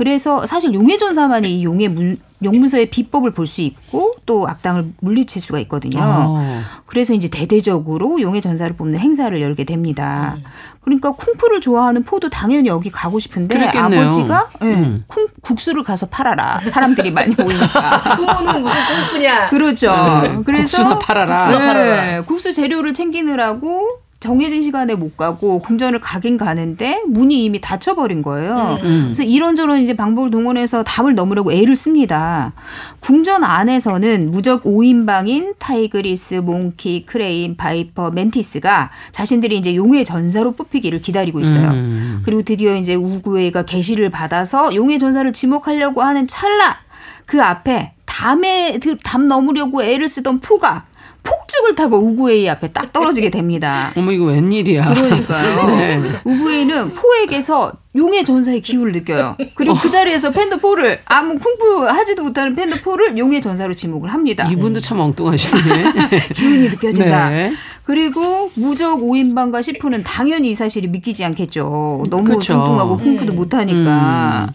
그래서 사실 용의 전사만이 이 용의 문, 용문서의 비법을 볼 수 있고 또 악당을 물리칠 수가 있거든요. 어. 그래서 이제 대대적으로 용의 전사를 뽑는 행사를 열게 됩니다. 그러니까 쿵푸를 좋아하는 포도 당연히 여기 가고 싶은데 그랬겠네요. 아버지가 예, 음. 쿵, 국수를 가서 팔아라. 사람들이 많이 모이니까. 쿵푸는 무슨 쿵푸냐. 그렇죠. 네, 그래서 국수나 팔아라. 국수나 네, 팔아라. 국수 재료를 챙기느라고 정해진 시간에 못 가고 궁전을 가긴 가는데 문이 이미 닫혀버린 거예요. 음. 그래서 이런저런 이제 방법을 동원해서 담을 넘으려고 애를 씁니다. 궁전 안에서는 무적 5인방인 타이그리스, 몽키, 크레인, 바이퍼, 멘티스가 자신들이 이제 용의 전사로 뽑히기를 기다리고 있어요. 음. 그리고 드디어 이제 우그웨이가 계시를 받아서 용의 전사를 지목하려고 하는 찰나 그 앞에 담에 그담 넘으려고 애를 쓰던 포가 폭죽을 타고 우구에이 앞에 딱 떨어지게 됩니다. 어머 이거 웬일이야. 그러니까요. 네. 우구에이는 포에게서 용의 전사의 기운을 느껴요. 그리고 그 자리에서 팬더포를 아무 쿵푸 하지도 못하는 팬더포를 용의 전사로 지목을 합니다. 이분도 참 엉뚱하시네. 기운이 느껴진다. 네. 그리고 무적 5인방과 시프는 당연히 이 사실을 믿기지 않겠죠. 너무 그렇죠. 뚱뚱하고 쿵푸도 못하니까.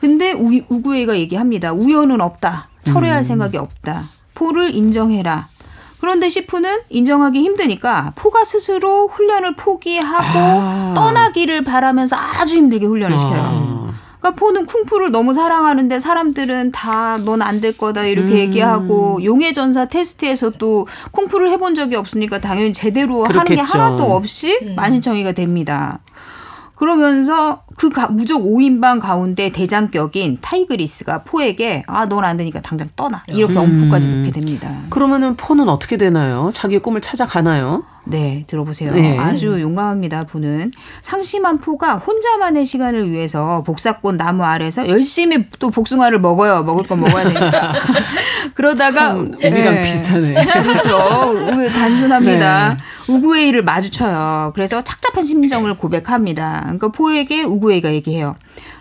근데 우, 우구에가 얘기합니다. 우연은 없다. 철회할 음. 생각이 없다. 포를 인정해라. 그런데 시프는 인정하기 힘드니까 포가 스스로 훈련을 포기하고 아. 떠나기를 바라면서 아주 힘들게 훈련을 시켜요. 아. 그러니까 포는 쿵푸를 너무 사랑하는데 사람들은 다 넌 안 될 거다 이렇게 음. 얘기하고 용의 전사 테스트에서 또 쿵푸를 해본 적이 없으니까 당연히 제대로 하는 게 그렇겠죠. 하나도 없이 만신청이가 됩니다. 그러면서 그 가- 무적 5인방 가운데 대장격인 타이그리스가 포에게 아 넌 안 되니까 당장 떠나 이렇게 엄포까지 놓게 됩니다. 그러면은 포는 어떻게 되나요? 자기의 꿈을 찾아가나요? 네, 들어보세요. 네. 아주 용감합니다, 보는. 상심한 포가 혼자만의 시간을 위해서 복사꽃 나무 아래서 열심히 또 복숭아를 먹어요. 먹을 건 먹어야 되니까. 그러다가. 참 우리랑 네. 비슷하네. 그렇죠. 단순합니다. 우그웨이를 마주쳐요. 그래서 착잡한 심정을 고백합니다. 그러니까 포에게 우그웨이가 얘기해요.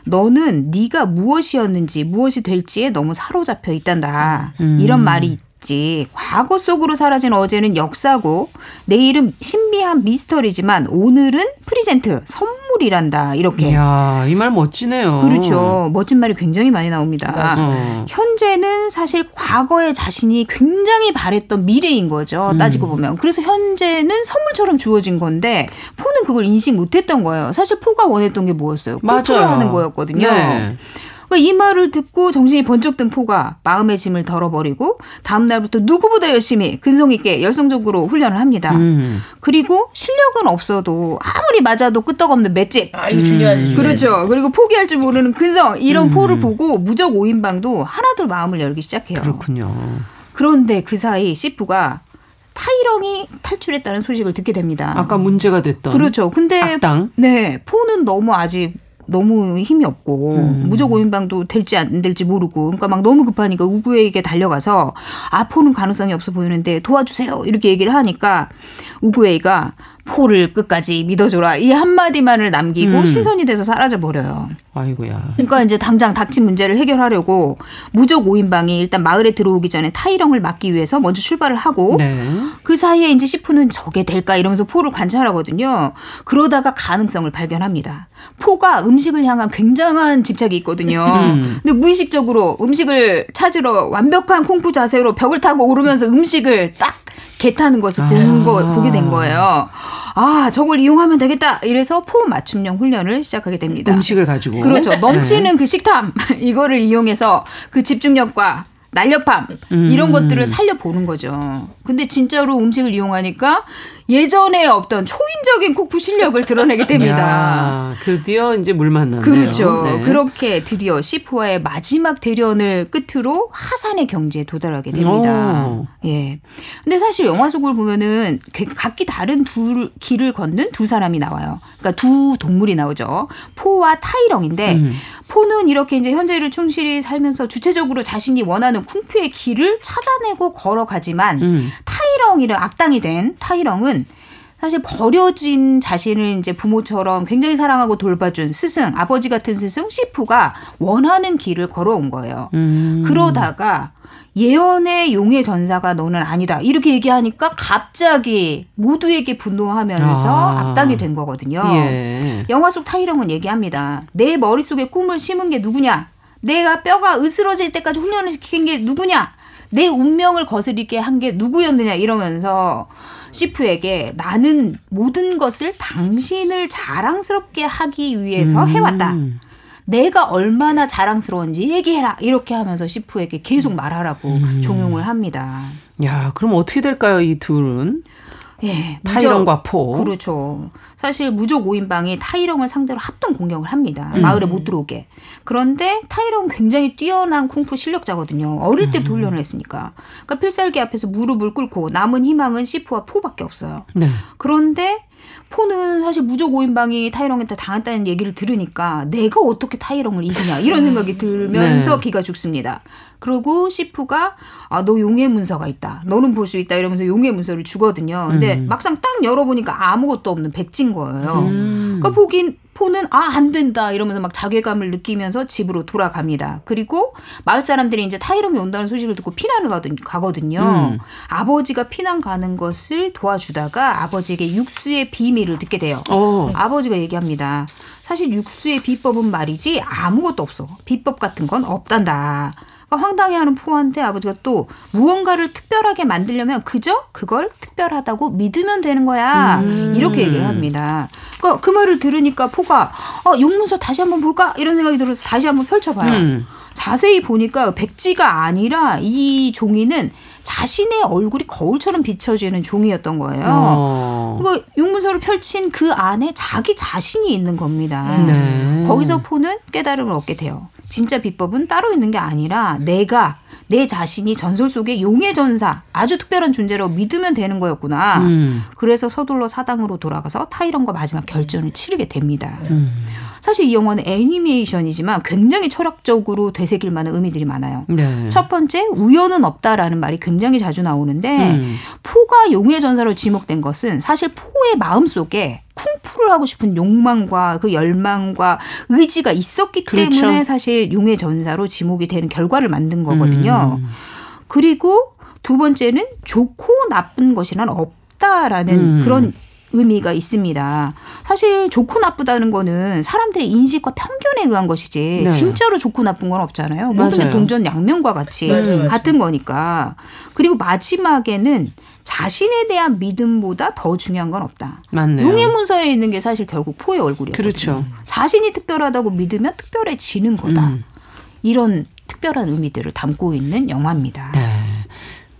너는 네가 무엇이었는지 무엇이 될지에 너무 사로잡혀 있단다. 이런 말이 있지. 과거 속으로 사라진 어제는 역사고 내일은 신비한 미스터리지만 오늘은 present 선물이란다. 이렇게. 이야, 이 말 멋지네요. 그렇죠. 멋진 말이 굉장히 많이 나옵니다. 어. 현재는 사실 과거의 자신이 굉장히 바랬던 미래인 거죠. 음. 따지고 보면. 그래서 현재는 선물처럼 주어진 건데 포는 그걸 인식 못했던 거예요. 사실 포가 원했던 게 뭐였어요? 맞아요. 컨트롤하는 거였거든요. 네. 그러니까 이 말을 듣고 정신이 번쩍 든 포가 마음의 짐을 덜어버리고 다음 날부터 누구보다 열심히 근성 있게 열성적으로 훈련을 합니다. 음. 그리고 실력은 없어도 아무리 맞아도 끄떡없는 맷집. 아, 이거 중요하지. 중요하지. 그렇죠. 그리고 포기할 줄 모르는 근성 이런 음. 포를 보고 무적 5인방도 하나둘 마음을 열기 시작해요. 그렇군요. 그런데 그 사이 시프가 타이렁이 탈출했다는 소식을 듣게 됩니다. 아까 문제가 됐던 그렇죠. 근데 악당. 네 포는 너무 아직 너무 힘이 없고 음. 무적 5인방도 될지 안 될지 모르고 그러니까 막 너무 급하니까 우구에게 달려가서 아 포는 가능성이 없어 보이는데 도와주세요 이렇게 얘기를 하니까 우구에가 포를 끝까지 믿어줘라 이 한마디만을 남기고 음. 신선이 돼서 사라져 버려요. 아이고야. 그러니까 이제 당장 닥친 문제를 해결하려고 무적 5인방이 일단 마을에 들어오기 전에 타이렁을 막기 위해서 먼저 출발을 하고 네. 그 사이에 이제 시프는 저게 될까 이러면서 포를 관찰하거든요. 그러다가 가능성을 발견합니다. 포가 음식을 향한 굉장한 집착이 있거든요. 음. 근데 무의식적으로 음식을 찾으러 완벽한 쿵푸 자세로 벽을 타고 오르면서 음식을 딱 개 타는 것을 본 아. 거, 보게 된 거예요. 아, 저걸 이용하면 되겠다. 이래서 포 맞춤형 훈련을 시작하게 됩니다. 음식을 가지고. 그렇죠. 네. 넘치는 그 식탐 이거를 이용해서 그 집중력과 날렵함 음. 이런 것들을 살려보는 거죠. 근데 진짜로 음식을 이용하니까 예전에 없던 초인적인 쿡푸 실력을 드러내게 됩니다. 야, 드디어 이제 물 만났네요. 그렇죠. 네. 그렇게 드디어 시프와의 마지막 대련을 끝으로 하산의 경지에 도달하게 됩니다. 오. 예. 근데 사실 영화 속을 보면은 각기 다른 두 길을 걷는 두 사람이 나와요. 그러니까 두 동물이 나오죠. 포와 타이렁인데 음. 포는 이렇게 이제 현재를 충실히 살면서 주체적으로 자신이 원하는 쿵푸의 길을 찾아내고 걸어가지만 음. 타 이렁이랑 악당이 된 타이렁은 사실 버려진 자신을 이제 부모처럼 굉장히 사랑하고 돌봐준 스승, 아버지 같은 스승 시프가 원하는 길을 걸어온 거예요. 음. 그러다가 예언의 용의 전사가 너는 아니다. 이렇게 얘기하니까 갑자기 모두에게 분노하면서 아. 악당이 된 거거든요. 예. 영화 속 타이렁은 얘기합니다. 내 머릿속에 꿈을 심은 게 누구냐? 내가 뼈가 으스러질 때까지 훈련을 시킨 게 누구냐? 내 운명을 거스리게 한 게 누구였느냐 이러면서 시프에게 나는 모든 것을 당신을 자랑스럽게 하기 위해서 해왔다. 음. 내가 얼마나 자랑스러운지 얘기해라. 이렇게 하면서 시프에게 계속 말하라고 음. 종용을 합니다. 야, 그럼 어떻게 될까요, 이 둘은? 예, 무적- 타이런과 포. 그렇죠. 사실 무적 5인방이 타이렁을 상대로 합동 공격을 합니다. 음. 마을에 못 들어오게. 그런데 타이렁은 굉장히 뛰어난 쿵푸 실력자거든요. 어릴 때부터 음. 훈련을 했으니까. 그러니까 필살기 앞에서 무릎을 꿇고 남은 희망은 시프와 포밖에 없어요. 네. 그런데 포는 사실 무적 5인방이 타이렁한테 당했다는 얘기를 들으니까 내가 어떻게 타이렁을 이기냐 이런 생각이 들면서 네. 기가 죽습니다. 그리고 시프가 아 너 용의 문서가 있다. 너는 볼 수 있다 이러면서 용의 문서를 주거든요. 근데 음. 막상 딱 열어보니까 아무것도 없는 백지인 거예요. 음. 그러니까 포긴 포는 아 안 된다 이러면서 막 자괴감을 느끼면서 집으로 돌아갑니다. 그리고 마을 사람들이 이제 타이렁이 온다는 소식을 듣고 피난을 가거든- 가거든요. 음. 아버지가 피난 가는 것을 도와주다가 아버지에게 육수의 비밀을 듣게 돼요. 어. 아버지가 얘기합니다. 사실 육수의 비법은 말이지 아무것도 없어. 비법 같은 건 없단다. 그러니까 황당해하는 포한테 아버지가 또 무언가를 특별하게 만들려면 그저 그걸 특별하다고 믿으면 되는 거야. 음. 이렇게 얘기를 합니다. 그러니까 그 말을 들으니까 포가 어, 용문서 다시 한번 볼까 이런 생각이 들어서 다시 한번 펼쳐봐요. 음. 자세히 보니까 백지가 아니라 이 종이는 자신의 얼굴이 거울처럼 비춰지는 종이였던 거예요. 어. 그러니까 용문서를 펼친 그 안에 자기 자신이 있는 겁니다. 네. 거기서 포는 깨달음을 얻게 돼요. 진짜 비법은 따로 있는 게 아니라 내가 내 자신이 전설 속의 용의 전사 아주 특별한 존재라고 믿으면 되는 거였구나. 음. 그래서 서둘러 사당으로 돌아가서 타이런과 마지막 결전을 치르게 됩니다. 음. 사실 이 영화는 애니메이션이지만 굉장히 철학적으로 되새길 만한 의미들이 많아요. 네. 첫 번째 우연은 없다라는 말이 굉장히 자주 나오는데 음. 포가 용의 전사로 지목된 것은 사실 포의 마음 속에 쿵푸를 하고 싶은 욕망과 그 열망과 의지가 있었기 그렇죠. 때문에 사실 용의 전사로 지목이 되는 결과를 만든 거거든요. 음. 그리고 두 번째는 좋고 나쁜 것이란 없다라는 음. 그런 의미가 있습니다. 사실 좋고 나쁘다는 거는 사람들의 인식과 편견에 의한 것이지 네. 진짜로 좋고 나쁜 건 없잖아요. 모든 게. 동전 양면과 같이 맞아요, 맞아요. 같은 거니까. 그리고 마지막에는 자신에 대한 믿음보다 더 중요한 건 없다. 맞네요. 용의 문서에 있는 게 사실 결국 포의 얼굴이에요. 그렇죠. 자신이 특별하다고 믿으면 특별해지는 거다. 음. 이런 특별한 의미들을 담고 있는 영화입니다. 네.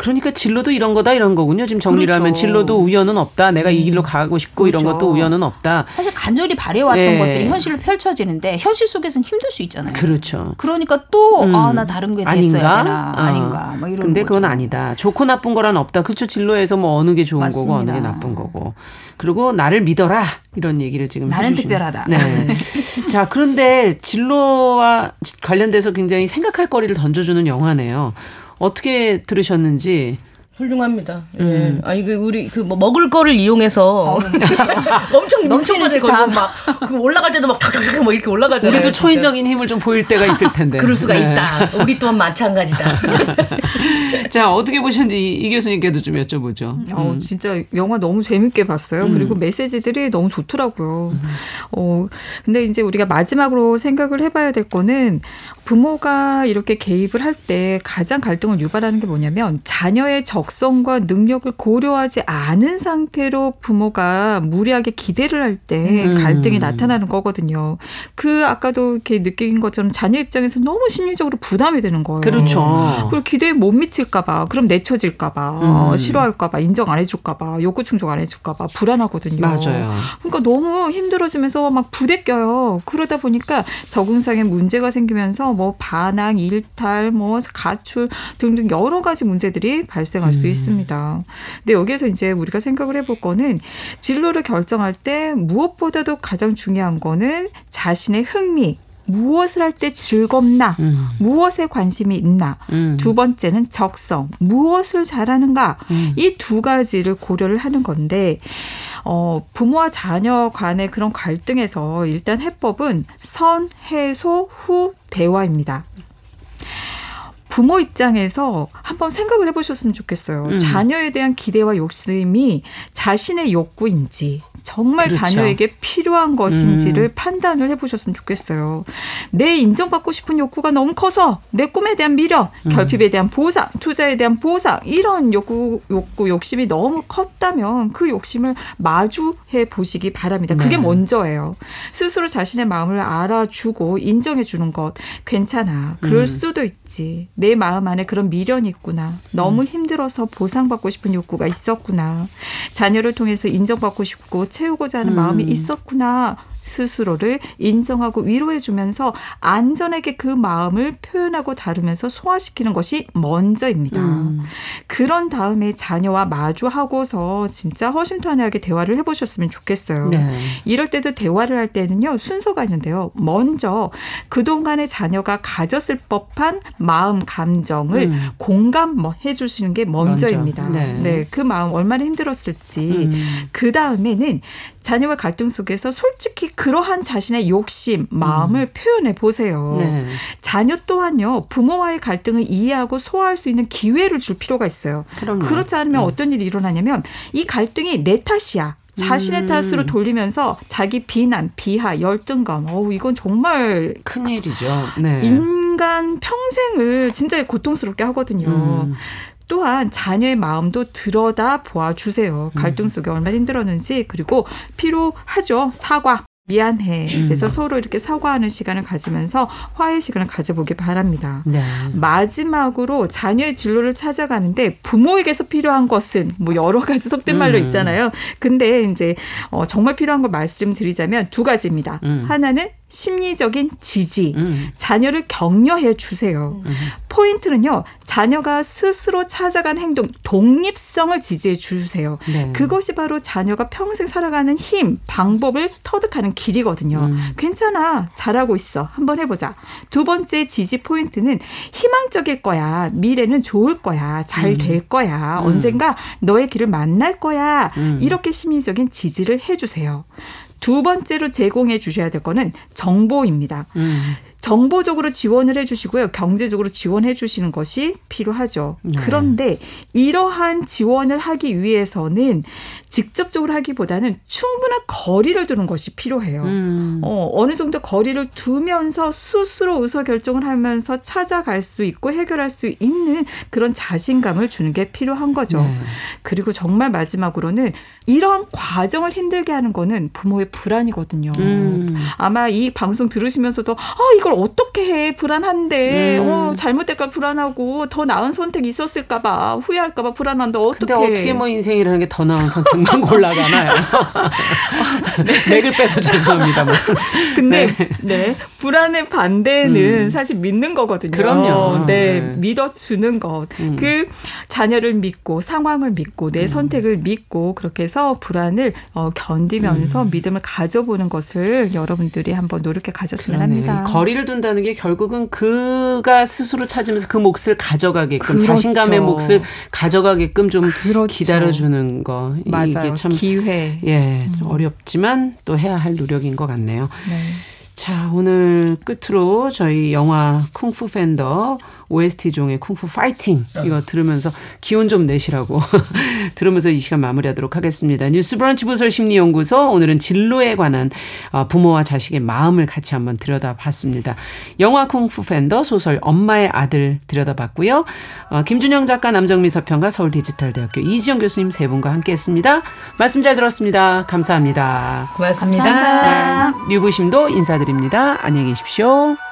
그러니까 진로도 이런 거다 이런 거군요. 지금 정리를 그렇죠. 하면 진로도 우연은 없다. 내가 이 길로 가고 싶고 이런 그렇죠. 것도 우연은 없다. 사실 간절히 바래왔던 예. 것들이 현실로 펼쳐지는데 현실 속에서는 힘들 수 있잖아요. 그렇죠. 그러니까 또 음. 아나 다른 게 됐어야 아닌가? 되나 어. 아닌가 뭐 이런 근데 그건 거죠. 아니다. 좋고 나쁜 거란 없다. 그렇죠. 진로에서 뭐 어느 게 좋은 거고 어느 맞습니다. 게 나쁜 거고. 그리고 나를 믿어라 이런 얘기를 지금 나는 특별하다. 네. 자 그런데 진로와 관련돼서 굉장히 생각할 거리를 던져주는 영화네요. 어떻게 들으셨는지. 훌륭합니다. 예. 음. 아 이거 우리 그 뭐 먹을 거를 이용해서 엄청 넘치는 민첩하게 식탐. 걸고 막그 올라갈 때도 막 탁탁탁 뭐 이렇게 올라가잖아요. 우리도 진짜. 초인적인 힘을 좀 보일 때가 있을 텐데. 그럴 수가 네. 있다. 우리 또한 마찬가지다. 자 어떻게 보셨는지 이, 이 교수님께도 좀 여쭤보죠. 어, 진짜 영화 너무 재밌게 봤어요. 음. 그리고 메시지들이 너무 좋더라고요. 어, 근데 이제 우리가 마지막으로 생각을 해봐야 될 거는 부모가 이렇게 개입을 할 때 가장 갈등을 유발하는 게 뭐냐면 자녀의 적성과 능력을 고려하지 않은 상태로 부모가 무리하게 기대를 할때 음. 갈등이 나타나는 거거든요. 그 아까도 이렇게 느낀 것처럼 자녀 입장에서 너무 심리적으로 부담이 되는 거예요. 그렇죠. 그리고 기대에 못 미칠까봐, 그럼 내쳐질까봐, 어, 음. 싫어할까봐, 인정 안 해줄까봐, 욕구 충족 안 해줄까봐 불안하거든요. 맞아요. 그러니까 너무 힘들어지면서 막 부대껴요. 그러다 보니까 적응상의 문제가 생기면서 뭐 반항, 일탈, 뭐 가출 등등 여러 가지 문제들이 발생할 수 있습니다. 근데 여기에서 이제 우리가 생각을 해볼 거는 진로를 결정할 때 무엇보다도 가장 중요한 거는 자신의 흥미, 무엇을 할 때 즐겁나, 음, 무엇에 관심이 있나, 음. 두 번째는 적성, 무엇을 잘하는가, 음. 이두 가지를 고려를 하는 건데, 어, 부모와 자녀 간의 그런 갈등에서 일단 해법은 선, 해소, 후, 대화입니다. 부모 입장에서 한번 생각을 해보셨으면 좋겠어요. 음. 자녀에 대한 기대와 욕심이 자신의 욕구인지 정말 그렇죠. 자녀에게 필요한 것인지를 음. 판단을 해보셨으면 좋겠어요. 내 인정받고 싶은 욕구가 너무 커서 내 꿈에 대한 미련, 음. 결핍에 대한 보상, 투자에 대한 보상 이런 욕구, 욕구, 욕심이 너무 컸다면 그 욕심을 마주해 보시기 바랍니다. 그게 네. 먼저예요. 스스로 자신의 마음을 알아주고 인정해 주는 것 괜찮아. 그럴 음. 수도 있지. 내 마음 안에 그런 미련이 있구나. 너무 힘들어서 보상받고 싶은 욕구가 있었구나. 자녀를 통해서 인정받고 싶고 채우고자 하는 음. 마음이 있었구나. 스스로를 인정하고 위로해 주면서 안전하게 그 마음을 표현하고 다루면서 소화시키는 것이 먼저입니다. 음. 그런 다음에 자녀와 마주하고서 진짜 허심탄회하게 대화를 해보셨으면 좋겠어요. 네. 이럴 때도 대화를 할 때는요 순서가 있는데요. 먼저 그동안에 자녀가 가졌을 법한 마음 감정을 음. 공감 뭐 해주시는 게 먼저입니다. 먼저. 네. 네, 그 마음 얼마나 힘들었을지. 음. 그 다음에는 자녀와 갈등 속에서 솔직히 그러한 자신의 욕심, 마음을 표현해 보세요. 음. 네. 자녀 또한요 부모와의 갈등을 이해하고 소화할 수 있는 기회를 줄 필요가 있어요. 그럼요. 그렇지 않으면 음. 어떤 일이 일어나냐면 이 갈등이 내 탓이야. 자신의 음. 탓으로 돌리면서 자기 비난, 비하, 열등감. 어우, 이건 정말 큰일이죠. 네. 인간 평생을 진짜 고통스럽게 하거든요. 음. 또한 자녀의 마음도 들여다 보아 주세요. 음. 갈등 속에 얼마나 힘들었는지 그리고 필요하죠. 사과. 미안해. 음. 그래서 서로 이렇게 사과하는 시간을 가지면서 화해 시간을 가져보기 바랍니다. 네. 마지막으로 자녀의 진로를 찾아가는데 부모에게서 필요한 것은 뭐 여러 가지 속된 말로 음. 있잖아요. 근데 이제 어 정말 필요한 걸 말씀드리자면 두 가지입니다. 음. 하나는 심리적인 지지. 음. 자녀를 격려해 주세요. 포인트는요. 자녀가 스스로 찾아간 행동, 독립성을 지지해 주세요. 네. 그것이 바로 자녀가 평생 살아가는 힘, 방법을 터득하는 길이거든요. 음. 괜찮아. 잘하고 있어. 한번 해보자. 두 번째 지지 포인트는 희망적일 거야. 미래는 좋을 거야. 잘 될 거야. 음. 언젠가 너의 길을 만날 거야. 음. 이렇게 심리적인 지지를 해주세요. 두 번째로 제공해 주셔야 될 거는 정보입니다. 음. 정보적으로 지원을 해주시고요. 경제적으로 지원해 주시는 것이 필요하죠. 네. 그런데 이러한 지원을 하기 위해서는 직접적으로 하기보다는 충분한 거리를 두는 것이 필요해요. 음. 어, 어느 정도 거리를 두면서 스스로 의사 결정을 하면서 찾아갈 수 있고 해결할 수 있는 그런 자신감을 주는 게 필요한 거죠. 네. 그리고 정말 마지막으로는 이러한 과정을 힘들게 하는 거는 부모의 불안이거든요. 음. 아마 이 방송 들으시면서도 아 이걸 어떻게 해 불안한데 음. 어 잘못될까 불안하고 더 나은 선택이 있었을까봐 후회할까봐 불안한데 근데 어떻게 어떻게 뭐 인생이라는 게 더 나은 선택 만 골라가나요? 맥을 빼서 죄송합니다만. 근데 네. 네, 불안의 반대는 음. 사실 믿는 거거든요. 그럼요. 네, 네. 믿어주는 것. 음. 그 자녀를 믿고 상황을 믿고 내 선택을 믿고 그렇게 해서 불안을 어, 견디면서 믿음을 가져보는 것을 여러분들이 한번 노력해 가졌으면 그러네. 합니다. 거리를 둔다는 게 결국은 그가 스스로 찾으면서 그 몫을 가져가게끔 그렇죠. 자신감의 몫을 가져가게끔 좀 그렇죠. 기다려주는 거 맞아요. 이게 참 기회. 예, 좀 어렵지만 또 해야 할 노력인 것 같네요. 네. 자, 오늘 끝으로 저희 영화 쿵푸 팬더 OST 종의 쿵푸 파이팅 이거 들으면서 기운 좀 내시라고 들으면서 이 시간 마무리하도록 하겠습니다. 뉴스 브런치 부설 심리연구소 오늘은 진로에 관한 어, 부모와 자식의 마음을 같이 한번 들여다봤습니다. 영화 쿵푸 팬더 소설 엄마의 아들 들여다봤고요. 어, 김준영 작가 남정미 서평가 서울 디지털대학교 이지영 교수님 세 분과 함께했습니다. 말씀 잘 들었습니다. 감사합니다. 고맙습니다. 감사합니다. 뉴부심도 인사드립니다. 안녕히 계십시오.